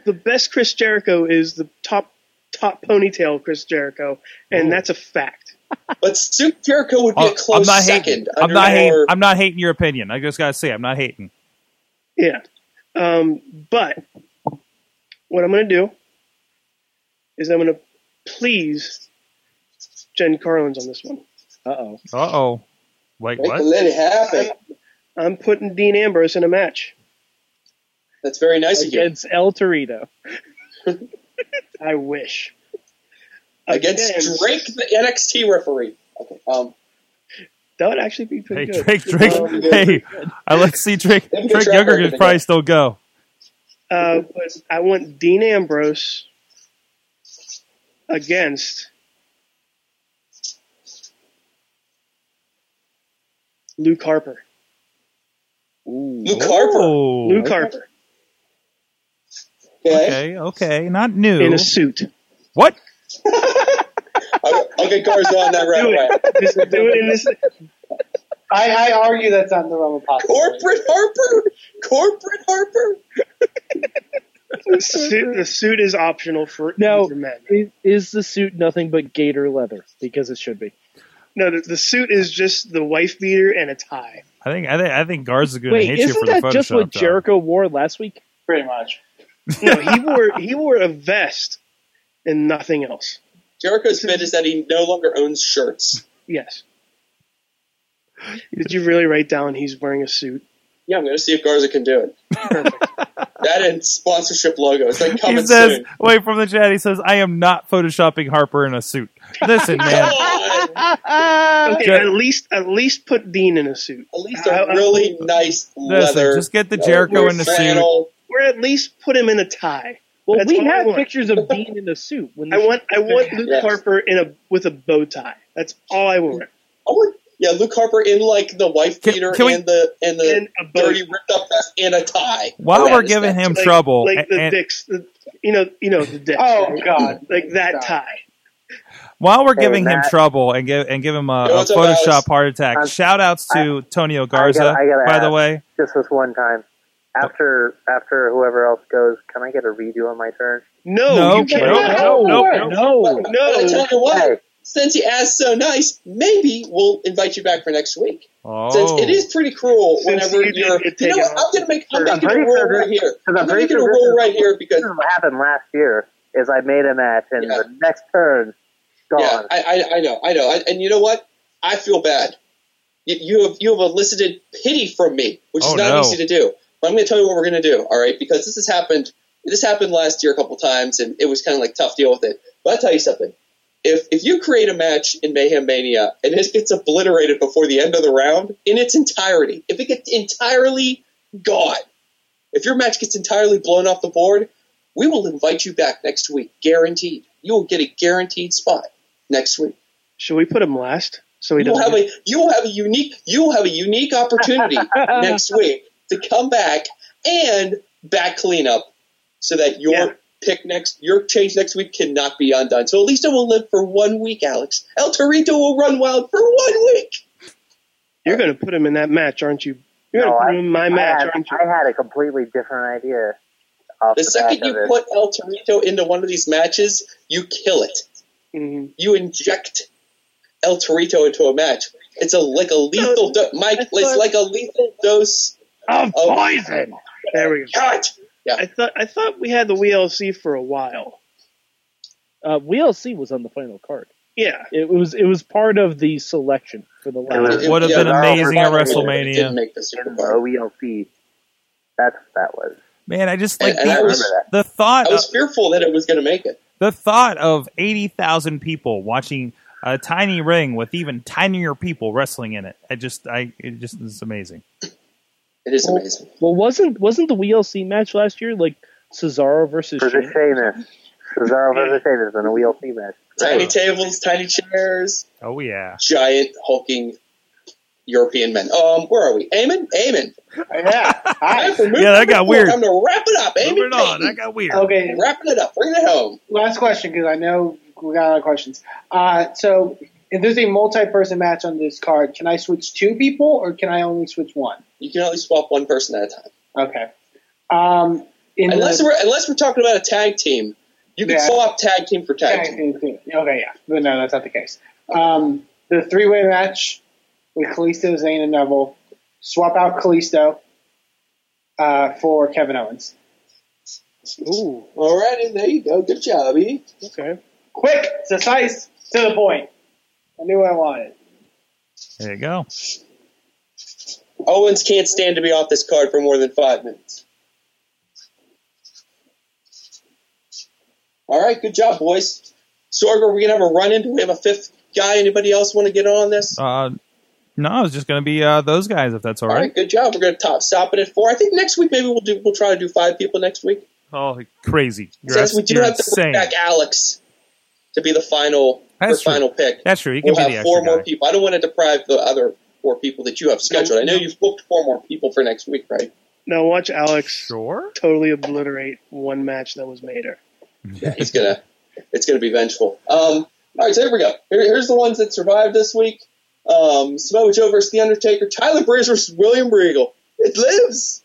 the best Chris Jericho is the top top ponytail Chris Jericho, and that's a fact. But suit Jericho would be Oh, a close I'm not second. hating. I'm under not hating. your- I'm not hating your opinion. I just gotta say, I'm not hating. Yeah. Um, but what I'm going to do is I'm going to please Jen Carlins on this one. Uh oh. Uh oh. Wait, Make what? let it happen. I'm putting Dean Ambrose in a match. That's very nice of you. Against El Torito. [laughs] I wish. Against Again, Drake, the NXT referee. Okay, um, That would actually be pretty Hey, good. Drake, Drake. Um, hey, I let's see Drake. Drake Younger could probably again. still go. Uh, but I want Dean Ambrose against Luke Harper. Luke Harper. Oh, Luke Harper Okay. okay, okay, not new. in a suit. What? I, I'll get Garza on that right Do away. it. Just do it in this. I, I argue that's not in the realm of possibility. Corporate Harper, corporate Harper. The suit, the suit is optional for Now, men. i- is the suit nothing but gator leather? Because it should be. No, the, the suit is just the wife beater and a tie. I think I think I think Garza's going to Wait, hate you isn't for that just what job. Jericho wore last week? Pretty much. [laughs] No, he wore he wore a vest and nothing else. Jericho's bit is that he no longer owns shirts. Yes. Did you really write down he's wearing a suit? Yeah, I'm going to see if Garza can do it. [laughs] that and sponsorship logo. It's like He coming says, soon. "Wait from the chat." He says, "I am not photoshopping Harper in a suit." Listen, [laughs] man. Okay, Jer- at least at least put Dean in a suit. At least a really nice Listen, leather. just get the uh, Jericho in the suit. Flannel. Or at least put him in a tie. Well, That's we have pictures of [laughs] Dean in a suit. When I want I want Luke Yes. Harper in a with a bow tie. That's all I want. I want, yeah, Luke Harper in like the wife beater can we- and the and the And a dirty ripped up vest and a tie. While That we're giving him Like- trouble, like the and- dicks, the, you know, you know the dicks. Oh, right? God. like that God. tie. while we're Hey, giving him trouble and give and give him a, a Photoshop heart attack, I'm- shout outs to Tonio Garza. I gotta I gotta by the way, Just this one time. After after whoever else goes, can I get a redo on my turn? No, No, you can't. no, No, no, no. But I tell you what, Hey. since you asked so nice, maybe we'll invite you back for next week. oh, Since it is pretty cruel Since whenever you you're, get You know what? I'm off gonna make. I'm the making a pretty rule sure right this- here. Because I'm I'm pretty making a sure this rule is, right here because what happened last year. Is I made a match and Yeah. the next turn gone. Yeah, I, I, I know, I know, I, and you know what? I feel bad. You, you have you have elicited pity from me, which is Oh, not no. easy to do. I'm going to tell you what we're going to do, all right? Because this has happened. This happened last year a couple times, and it was kind of like tough deal with it. But I'll tell you something. If if you create a match in Mayhem Mania and it gets obliterated before the end of the round in its entirety, if it gets entirely gone, if your match gets entirely blown off the board, we will invite you back next week, guaranteed. You will get a guaranteed spot next week. Should we put him last so he You will doesn't? have get- a you will have a unique you will have a unique opportunity [laughs] next week to come back and back clean up so that your Yeah. pick next your change next week cannot be undone. So at least it will live for one week, Alex. El Torito will run wild for one week. You're going to put him in that match, aren't you? You're No, going to put him in my I match, had, aren't you? I had a completely different idea. Off The the, second you put El Torito into one of these matches, you kill it. Mhm. You inject El Torito into a match. It's a like a lethal do- Mike. It's like a lethal dose Of of poison. There we go. Cut. Yeah. I thought I thought we had the WLC for a while. Uh, WLC was on the final card. Yeah. It was it was part of the selection for the It last. was- Would have Yeah, been amazing at WrestleMania. Didn't make the Super in the Bowl. OELC. That's what that was. man, I just like And- and I the, was- the thought. I was of, fearful that it was going to make it. the thought of eighty thousand people watching a tiny ring with even tinier people wrestling in it. I just, I, it just is amazing. It is Well, amazing. well, wasn't wasn't the WLC match last year like Cesaro versus For the Sheamus? Sheamus. Cesaro versus Sheamus in a WLC match. Tiny tables, tiny chairs, Oh yeah. giant hulking European men. Um, where are we? Eamon? Eamon. Yeah. [laughs] Hi. Yeah, that got weird. Time to wrap it up. Eamon Moving on, Paton. that got weird. Okay. Wrapping it up. Bring it home. Last question because I know we got a lot of questions. Uh, so if there's a multi-person match on this card, can I switch two people or can I only switch one? You can only swap one person at a time. Okay. Um, in Unless the, we're unless we're talking about a tag team, you can Yeah. swap tag team for tag, Tag team. team. Okay, yeah. But no, that's not the case. Um, the three-way match with Kalisto, Zayn, and Neville. Swap out Kalisto uh, for Kevin Owens. Ooh. Alrighty, there you go. Good job, E. Okay. Quick, concise, to the point. I knew I wanted. There you go. Owens can't stand to be off this card for more than five minutes. All right, good job, boys. Sorg, are we gonna have a run in? Do we have a fifth guy? Anybody else want to get on this? Uh, no, it's just going to be uh, those guys if that's all All right. right, good job. We're gonna top stop it at four. I think next week maybe we'll do. We'll try to do five people next week. Oh, crazy! You're, Since we do you're have to bring back Alex to be the final, That's the true. final pick. That's true. You can We'll be have the four extra more guy. people. I don't want to deprive the other four people that you have scheduled. I know you've booked four more people for next week, right? Now watch Alex Sure. totally obliterate one match that was made her. Yeah, he's gonna. It's gonna be vengeful. Um, All right, so here we go. Here, here's the ones that survived this week. Um, Samoa Joe versus The Undertaker. Tyler Breeze versus William Regal. It lives.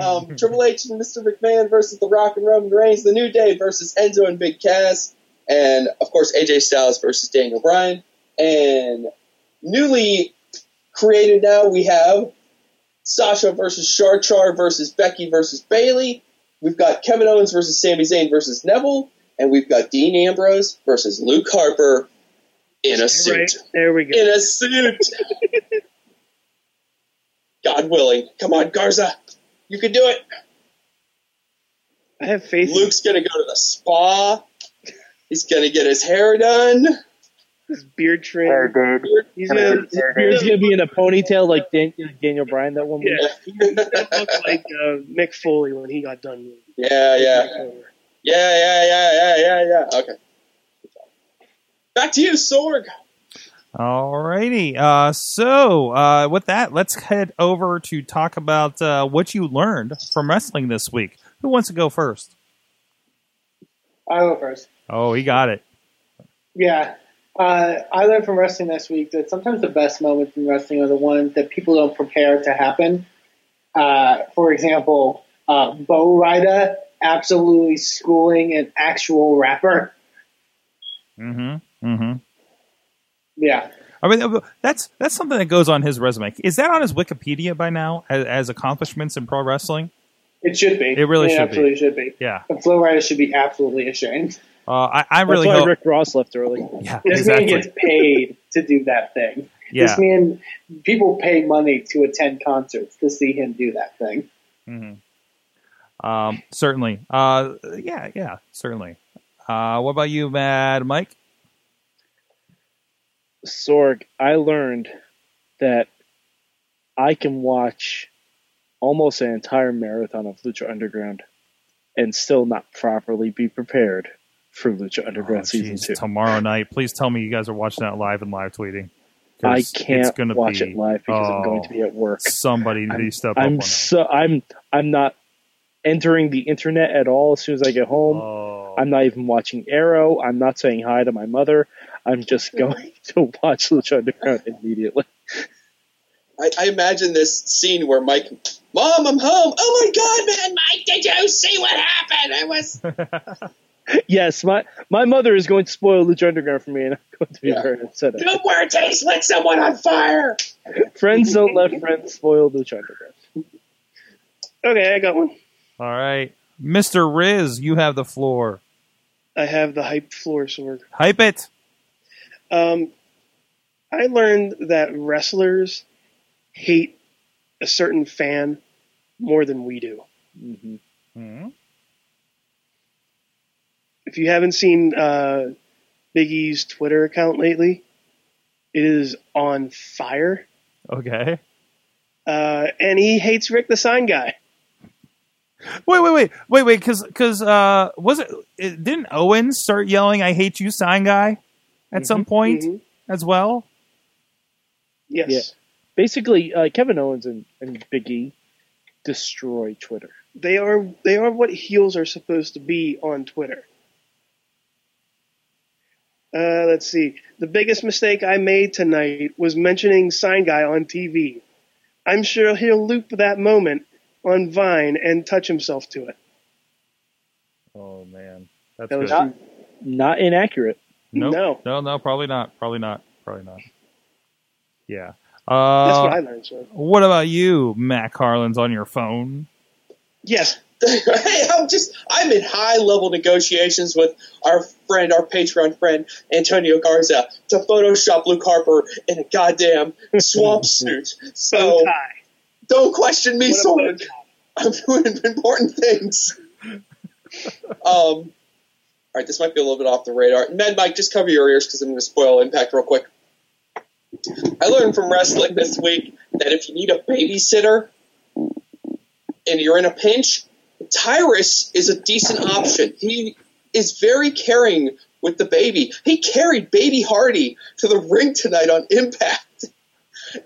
Um, [laughs] Triple H and Mr. McMahon versus The Rock and Roman Reigns. The New Day versus Enzo and Big Cass. And, of course, AJ Styles versus Daniel Bryan. And newly created now, we have Sasha versus Char Char versus Becky versus Bayley. We've got Kevin Owens versus Sami Zayn versus Neville. And we've got Dean Ambrose versus Luke Harper in a suit. Right, there we go. In a suit. [laughs] God willing. Come on, Garza. You can do it. I have faith. Luke's going to go to the spa. He's going to get his hair done. His beard trim. Hair did. He's Gonna gonna, his hair He's did. gonna be in a ponytail like Dan- Daniel Bryan that one week. yeah, he's gonna look like uh, Mick Foley when he got done. Yeah, yeah. Yeah, yeah, yeah, yeah, yeah, yeah. Okay. Back to you, Sorg. Alrighty. Uh, so uh, with that, let's head over to talk about uh, what you learned from wrestling this week. Who wants to go first? I'll go first. Oh, he got it. Yeah. Uh, I learned from wrestling this week that sometimes the best moments in wrestling are the ones that people don't prepare to happen. Uh, for example, uh, Bo Rida absolutely schooling an actual rapper. Mm-hmm. Mm-hmm. Yeah. I mean, that's that's something that goes on his resume. Is that on his Wikipedia by now as, as accomplishments in pro wrestling? It should be. It really should be. absolutely should be. Yeah. And Flo Rida should be absolutely ashamed. Uh, I, I That's really why hope. Rick Ross left early. Yeah, This exactly. man gets paid to do that thing. Yeah. This Yeah. man, people pay money to attend concerts to see him do that thing. Mm-hmm. Um, certainly. Uh, yeah, yeah, certainly. Uh, what about you, Mad Mike? Sorg, I learned that I can watch almost an entire marathon of Lucha Underground and still not properly be prepared for oh, Lucha Underground Oh, season two. tomorrow night. Please tell me you guys are watching that live and live tweeting. I can't it's gonna watch be- it live because I'm going oh, to be at oh, work. Somebody I'm, needs to step up I'm on so I'm I'm not entering the internet at all as soon as I get home. Oh. I'm not even watching Arrow. I'm not saying hi to my mother. I'm just [laughs] going to watch Lucha Underground immediately. I, I imagine this scene where Mike, Mom, I'm home. Oh my God, man, Mike, did you see what happened? It was. [laughs] yes, my my mother is going to spoil Lucha Underground for me, and I'm going to be very upset. At Don't wear taste lit someone on fire. Friends don't let friends spoil Lucha Underground. Okay, I got one. All right, Mister Rizz, you have the floor. I have the hype floor sword. Hype it. Um, I learned that wrestlers hate a certain fan more than we do. Mm-hmm. If you haven't seen uh, Big E's Twitter account lately, it is on fire. Okay. Uh, and he hates Rick the Sign Guy. Wait, wait, wait, wait, wait. Because, because, uh, was it, it? Didn't Owens start yelling "I hate you, sign guy" at some point as well? Yes. Yeah. Basically, uh, Kevin Owens and, and Big E destroy Twitter. They are they are what heels are supposed to be on Twitter. Uh, let's see. The biggest mistake I made tonight was mentioning Sign Guy on TV. I'm sure he'll loop that moment on Vine and touch himself to it. Oh man, that's That was good. Not, not inaccurate. Nope. No. no, no, probably not. Probably not. Probably not. Yeah. That's Uh, what I learned. So what about you, Matt Carlins on your phone? yes, hey, I'm just I'm in high level negotiations with our friend, our Patreon friend Antonio Garza to Photoshop Luke Harper in a goddamn swamp [laughs] suit. So don't question me, Sorg. [laughs] I'm doing important things. um, all right, this might be a little bit off the radar. Mad Mike, just cover your ears because I'm going to spoil Impact real quick. I learned from wrestling this week that if you need a babysitter and you're in a pinch, Tyrus is a decent option. He is very caring with the baby. He carried Baby Hardy to the ring tonight on Impact,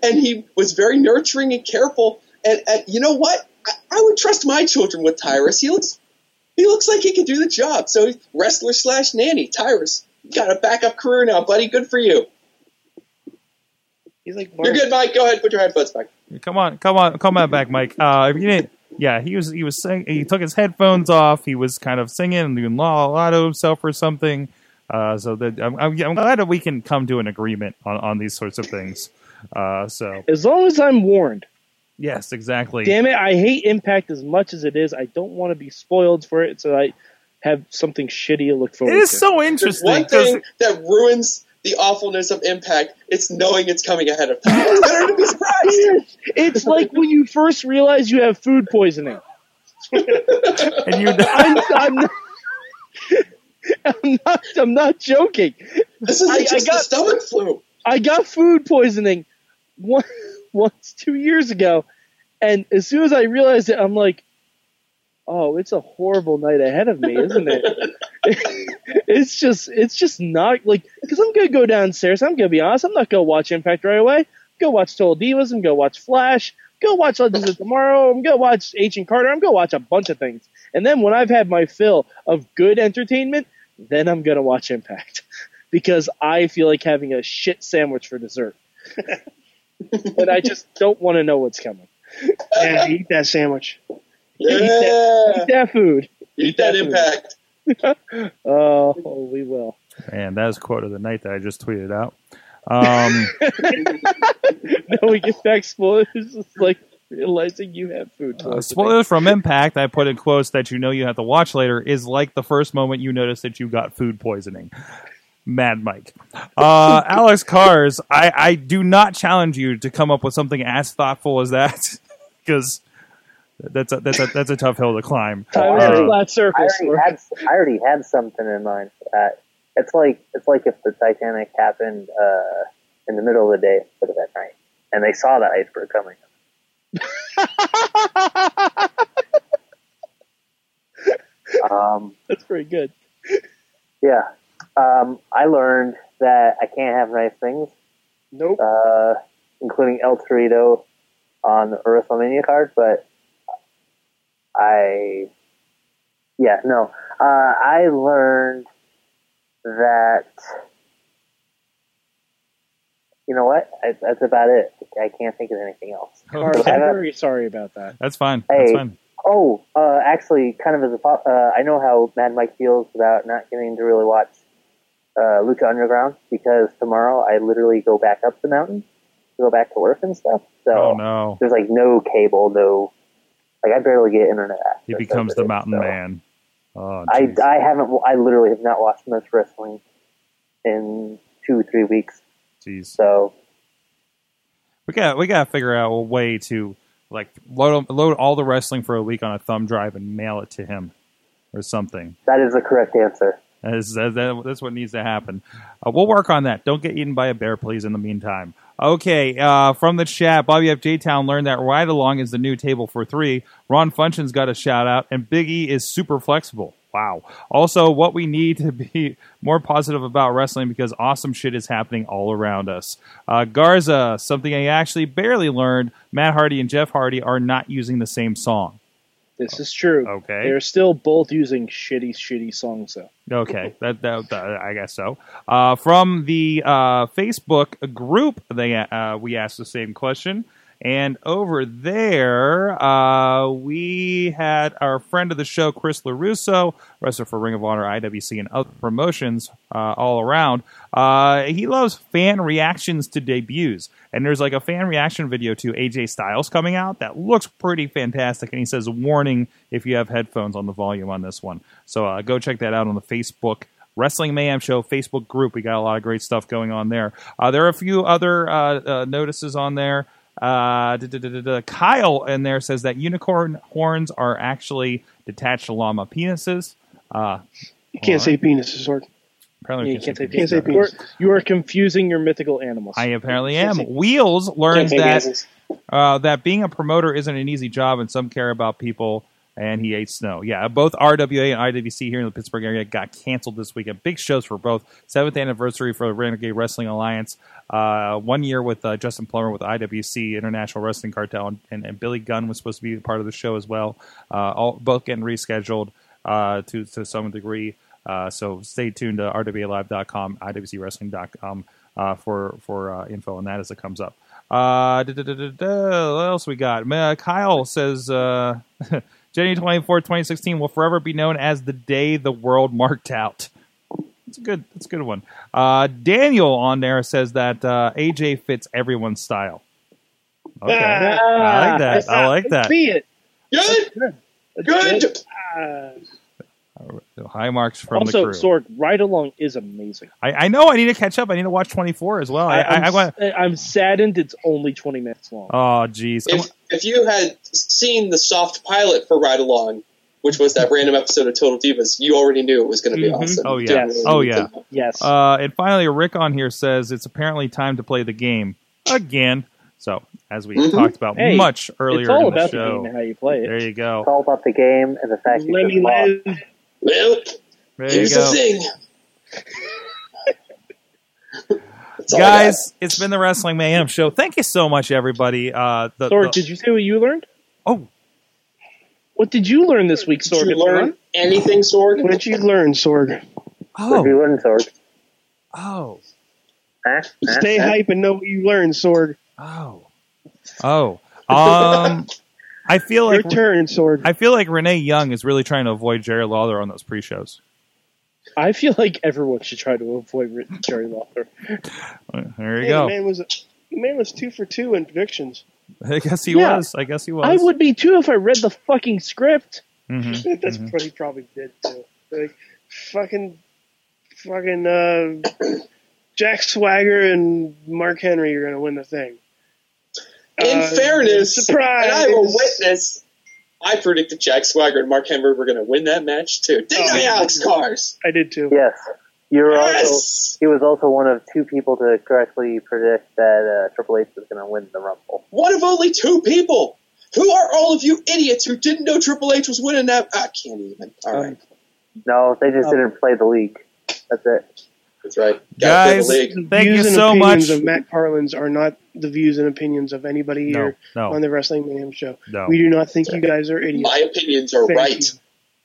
and he was very nurturing and careful. And, and you know what? I, I would trust my children with Tyrus. He looks he looks like he could do the job. So wrestler slash nanny, Tyrus. You got a backup career now, buddy. Good for you. He's like You're good, Mike. Go ahead. Put your headphones back. Come on, come on, come on back, Mike. Uh, if you didn't, yeah, he was he was sing, he took his headphones off. He was kind of singing and doing la la to himself or something. Uh, so that I'm, I'm, I'm glad that we can come to an agreement on, on these sorts of things. Uh, so As long as I'm warned. yes, exactly. Damn it, I hate Impact as much as it is. I don't want to be spoiled for it, so I have something shitty to look forward to. It is to. so There's interesting. one 'cause- thing that ruins the awfulness of Impact. It's knowing it's coming ahead of time. It's [laughs] better to be surprised. It's like when you first realize you have food poisoning. and you I'm, I'm, not, I'm not. I'm not joking. This isn't I, I just got the stomach flu. I got food poisoning one, [laughs] once two years ago, and as soon as I realized it, I'm like, "Oh, it's a horrible night ahead of me, isn't it?" [laughs] it's just, it's just not like because I'm gonna go downstairs. I'm gonna be honest. I'm not gonna watch Impact right away. Go watch Total Divas. I'm gonna watch Flash. Go watch Legends of Tomorrow. I'm gonna watch Agent Carter. I'm gonna watch a bunch of things. And then when I've had my fill of good entertainment, then I'm gonna watch Impact [laughs] because I feel like having a shit sandwich for dessert. [laughs] but I just don't want to know what's coming. Yeah, eat that sandwich. Yeah. Eat that food. Eat that food. Impact. [laughs] Oh, we will. And that is quote of the night that I just tweeted out. Um, [laughs] Now we get back spoilers. It's like realizing you have food. uh, poisoning. spoilers from Impact, I put in quotes that you know you have to watch later, is like the first moment you notice that you got food poisoning. Mad Mike. Uh, Alex Cars, I, I do not challenge you to come up with something as thoughtful as that [laughs] because that's a, that's a, that's a tough hill to climb. Time Uh, is I circle. already had I already had something in mind for that. It's like it's like if the Titanic happened uh, in the middle of the day instead of at night, and they saw the iceberg coming. [laughs] um, That's pretty good. yeah, um, I learned that I can't have nice things. Nope. Uh, including El Torito on the WrestleMania card, but I, yeah, no, uh, I learned that. You know what? I, that's about it. I can't think of anything else. [laughs] Cars, I'm very sorry about that. That's fine. That's Hey, fine. oh, uh, actually, kind of as a fo- uh, I know how Mad Mike feels about not getting to really watch uh, Lucha Underground because tomorrow I literally go back up the mountain to go back to work and stuff. So Oh no, there's like no cable, no like I barely get internet access. he becomes the it, mountain so man. Oh, I. I haven't I literally have not watched much wrestling in two three weeks. Jeez. So We got we got to figure out a way to like load load all the wrestling for a week on a thumb drive and mail it to him or something. that is the correct answer. That is, that, that- that's what needs to happen. Uh, we'll work on that. Don't get eaten by a bear, please. In the meantime, okay. Uh, from the chat, Bobby F J Town learned that Ride Along is the new table for three. Ron Function's got a shout out, and Big E is super flexible. Wow. Also, what we need to be [laughs] more positive about wrestling because awesome shit is happening all around us. Uh, Garza, something I actually barely learned. Matt Hardy and Jeff Hardy are not using the same song. This is true. Okay. They're still both using shitty, shitty songs, though. Okay, that, that, that- I guess so. Uh, from the uh, Facebook group, they uh, we asked the same question, and over there uh, we had our friend of the show, Chris Larusso, wrestler for Ring of Honor, IWC, and other promotions uh, all around. Uh, he loves fan reactions to debuts, and there's like a fan reaction video to AJ Styles coming out that looks pretty fantastic. And he says, "Warning: if you have headphones on the volume on this one." So uh, go check that out on the Facebook Wrestling Mayhem Show Facebook group. We got a lot of great stuff going on there. Uh, there are a few other uh, notices on there. Uh, da- da- da- da- da. Kyle in there says that unicorn horns are actually detached llama penises. Uh, You can't say penis, or Apparently, Yeah, you can't say Can't say penis. penis. You are, you are confusing your mythical animals. I apparently am. Wheels learns that uh, that being a promoter isn't an easy job, and some care about people. And he ate snow. Yeah, both RWA and IWC here in the Pittsburgh area got canceled this weekend. Big shows for both. Seventh anniversary for the Renegade Wrestling Alliance. Uh, one year with uh, Justin Plummer with IWC International Wrestling Cartel, and, and, and Billy Gunn was supposed to be part of the show as well. Uh, all both getting rescheduled uh, to to some degree. Uh, so stay tuned to rwalive.com, iwcwrestling.com uh, for for uh, info on that as it comes up. What else we got? Kyle says [laughs] January 24, 2016 will forever be known as the day the world marked out. It's a good. It's a good one. Uh, Daniel on there says that uh, AJ fits everyone's style. Okay, I like that. I like that. See it. Good. Good. High marks from also, the crew. Sorg, Ride Along is amazing. I, I know. I need to catch up. I need to watch 24 as well. I, I, I'm, I want. I'm saddened it's only 20 minutes long. Oh, jeez. If if you had seen the soft pilot for Ride Along, which was that random episode of Total Divas, you already knew it was going to be Mhm. awesome. Oh You yeah. didn't Oh yeah. Yes. Uh, and finally, Rick on here says it's apparently time to play the game again. So as we Mhm. talked about Hey, much earlier it's all in the about the show, game and how you play it. There you go. It's all about the game and the fact that you Let just me live. Well, There you here's go. the thing. [laughs] That's all I Guys, it's been the Wrestling Mayhem Show. Thank you so much, everybody. Uh, the, Sorg, the- did you say what you learned? Oh. What did you learn this week, Did you learn anything, Sorg? What did you learn, Sorg? Oh. you learn, Sorg? Oh. Huh? Huh? Stay hype and know what you learned, Sorg. Oh. Oh. Um, [laughs] I feel like Your turn, Sorg. I feel like Renee Young is really trying to avoid Jerry Lawler on those pre-shows. I feel like everyone should try to avoid Jerry Lawler. [laughs] There you Hey, go. The man was the man was two for two in predictions. I guess he Yeah. was. I guess he was. I would be too if I read the fucking script. Mhm. [laughs] That's what he probably did too. Like fucking, fucking uh, [clears throat] Jack Swagger and Mark Henry are gonna win the thing. In Uh, fairness, surprise! and I will witness. I predicted Jack Swagger and Mark Henry were going to win that match too. Didn't Oh, I. Alex Kahr? I did too. Yes. You were Yes! also he was also one of two people to correctly predict that uh, Triple H was going to win the Rumble. One of only two people. Who are all of you idiots who didn't know Triple H was winning that? I can't even. All right, No, they just Oh. didn't play the league. That's it. That's right. Guys, Gotta play the league. thank you views and so opinions much. Of Matt Carlins are not the views and opinions of anybody No, here no. on the Wrestling Mayhem Show. No. We do not think you guys are idiots. My opinions are Thank right. you.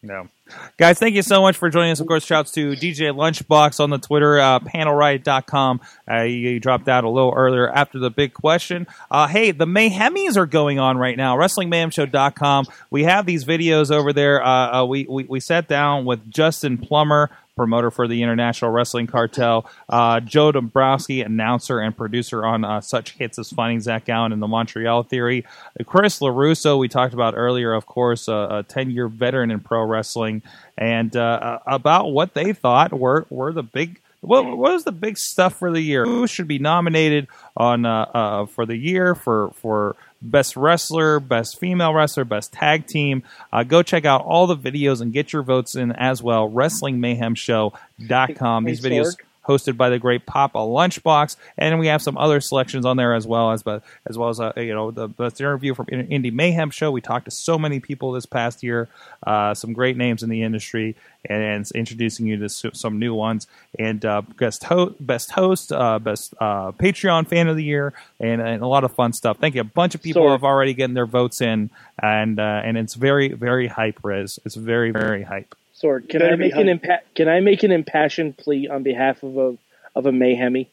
No. Guys, thank you so much for joining us. Of course, shouts to DJ Lunchbox on the Twitter, uh, panelriot.com. Uh, you, you dropped out a little earlier after the big question. Uh, hey, the Mayhemies are going on right now. WrestlingMayhemShow.com. We have these videos over there. Uh, uh, we, we, we sat down with Justin Plummer, promoter for the International Wrestling Cartel, uh, Joe Dombrowski, announcer and producer on uh, such hits as Finding Zach Allen and the Montreal Theory, Chris LaRusso, we talked about earlier, of course, a 10 year veteran in pro wrestling, and uh, uh, about what they thought were, were the big. What, what was the big stuff for the year? Who should be nominated on uh, uh, for the year for for best wrestler, best female wrestler, best tag team? Uh, go check out all the videos and get your votes in as well. WrestlingMayhemShow.com. These videos. Hosted by the great Papa Lunchbox, and we have some other selections on there as well as but as well as uh, you know the best interview from In- Indie Mayhem show. We talked to so many people this past year, uh, some great names in the industry, and, introducing you to some new ones. And uh, best ho- best host, uh, best uh, Patreon fan of the year, and, and a lot of fun stuff. Thank you. A bunch of people have already getting their votes in, and uh, and it's very very hype, Rizz. It's very very hype. Sorg, can I make an impa- Can I make an impassioned plea on behalf of a of a Mayhemy?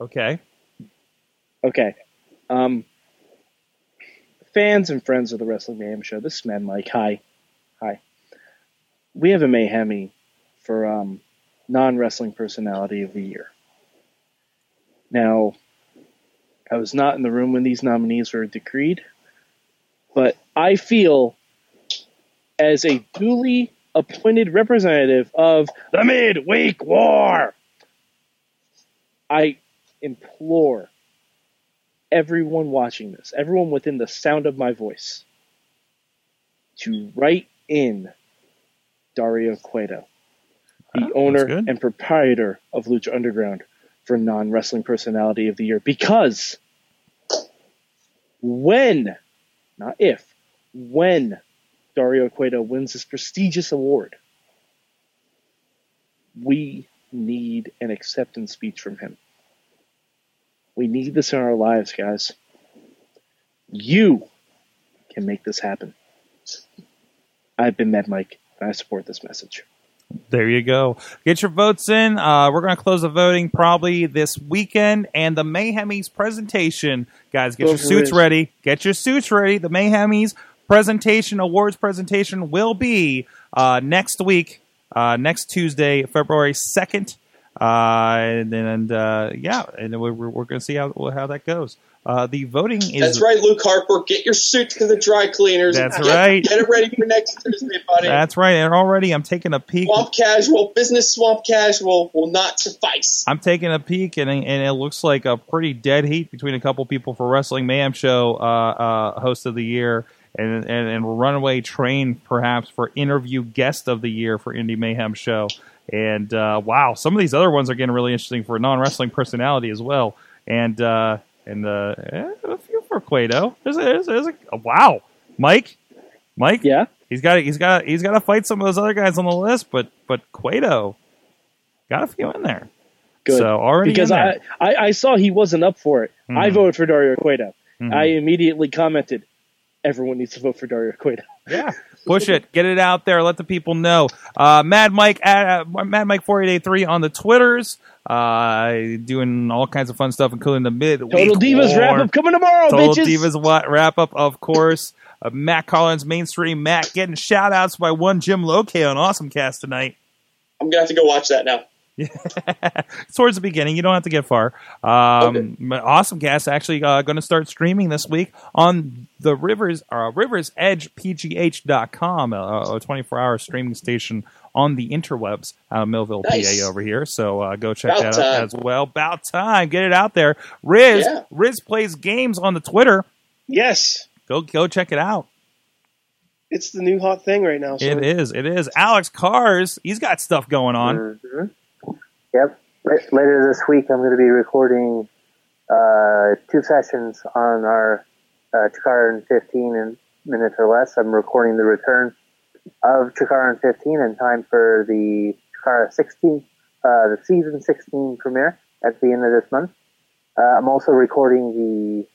Okay. Okay. Um, fans and friends of the Wrestling Mayhem Show, this is Mad Mike. Hi. Hi. We have a Mayhemy for um, non wrestling personality of the year. Now, I was not in the room when these nominees were decreed, but I feel as a duly appointed representative of the Midweek War, I implore everyone watching this, everyone within the sound of my voice, to write in Dario Cueto, the ah, owner good. and proprietor of Lucha Underground, for non wrestling personality of the year. Because when, not if, when Dario Cueto wins this prestigious award, we need an acceptance speech from him. We need this in our lives, guys. You can make this happen. I've been Mad Mike, and I support this message. There you go. Get your votes in. Uh, we're going to close the voting probably this weekend. And the Mayhemies presentation, guys, get Go your suits ready. Get your suits ready. The Mayhemies presentation, awards presentation, will be uh, next week, uh, next Tuesday, February second. Uh, and and uh, yeah, and we're, we're going to see how how that goes. Uh, the voting is That's right, Luke Harper. Get your suit to the dry cleaners. That's Get- right. Get it ready for next Thursday, buddy. That's right. And already I'm taking a peek. Swamp casual, business swamp casual will not suffice. I'm taking a peek, and and it looks like a pretty dead heat between a couple people for Wrestling Mayhem Show uh, uh, Host of the Year and, and and Runaway Train perhaps for Interview Guest of the Year for Indie Mayhem Show. And uh, wow, some of these other ones are getting really interesting for a non wrestling personality as well. And uh, and uh, eh, a few for Cueto. There's a, there's a, there's a wow, Mike, Mike. Yeah, he's got he's got he's got to fight some of those other guys on the list, but but Cueto got a few in there. Good. So already because I. I I saw he wasn't up for it. I Mhm. voted for Dario Cueto. Mhm. I immediately commented, "Everyone needs to vote for Dario Cueto." Yeah, [laughs] push it, get it out there, let the people know. Uh, Mad Mike at uh, Mad Mike four eight eight three on the Twitters, uh, doing all kinds of fun stuff, including the mid Total Divas wrap up coming tomorrow, Total bitches. Divas wa- wrap up, of course. Uh, Matt Carlins, mainstream Matt, getting shout outs by one Jim Loke on Awesome Cast tonight. I'm gonna have to go watch that now. [laughs] towards the beginning. You don't have to get far. Um, Awesome Cast actually uh, going to start streaming this week on the Rivers uh, Rivers Edge PGH.com, a, a 24 hour streaming station on the interwebs out of Millvale, Nice. PA over here. So uh, go check About that out as well. About time. Get it out there. Rizz, Yeah. Rizz plays games on the Twitter. Yes. Go go check it out. It's the new hot thing right now. So It is. It is. Alex Kahr, he's got stuff going on. Mhm. Yep. Later this week, I'm going to be recording uh, two sessions on our uh, Chikara 15 in minutes or less. I'm recording the return of Chikara 15 in time for the Chikara 16, uh, the season 16 premiere at the end of this month. Uh, I'm also recording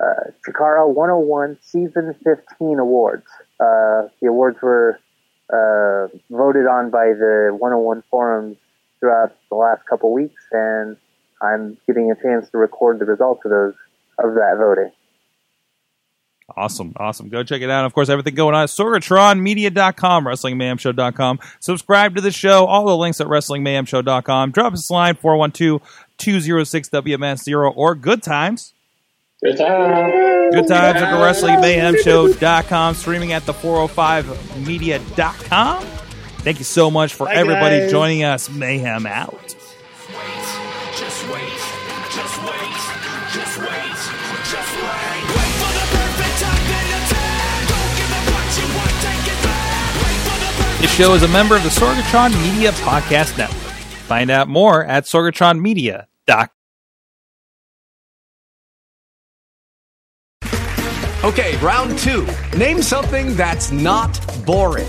the uh, Chikara 101 Season 15 awards. Uh, the awards were uh, voted on by the 101 forums throughout the last couple weeks, and I'm getting a chance to record the results of those of that voting. Awesome, awesome. Go check it out. Of course, everything going on at SorgatronMedia.com, WrestlingMayhemShow.com. Subscribe to the show. All the links at WrestlingMayhemShow.com. Drop us a line, 412-206-WMS0 or Good Times. Good time. Good Times at the WrestlingMayhemShow.com. Streaming at the 405media.com. Thank you so much for Bye, everybody guys. joining us. Mayhem out. Just wait, just wait, just wait, just wait. Wait for the perfect time then attack. Don't give up what you want, take it back. Wait for the perfect This show is a member of the Sorgatron Media Podcast Network. Find out more at sorgatronmedia.com. Okay, round two. Name something that's not boring.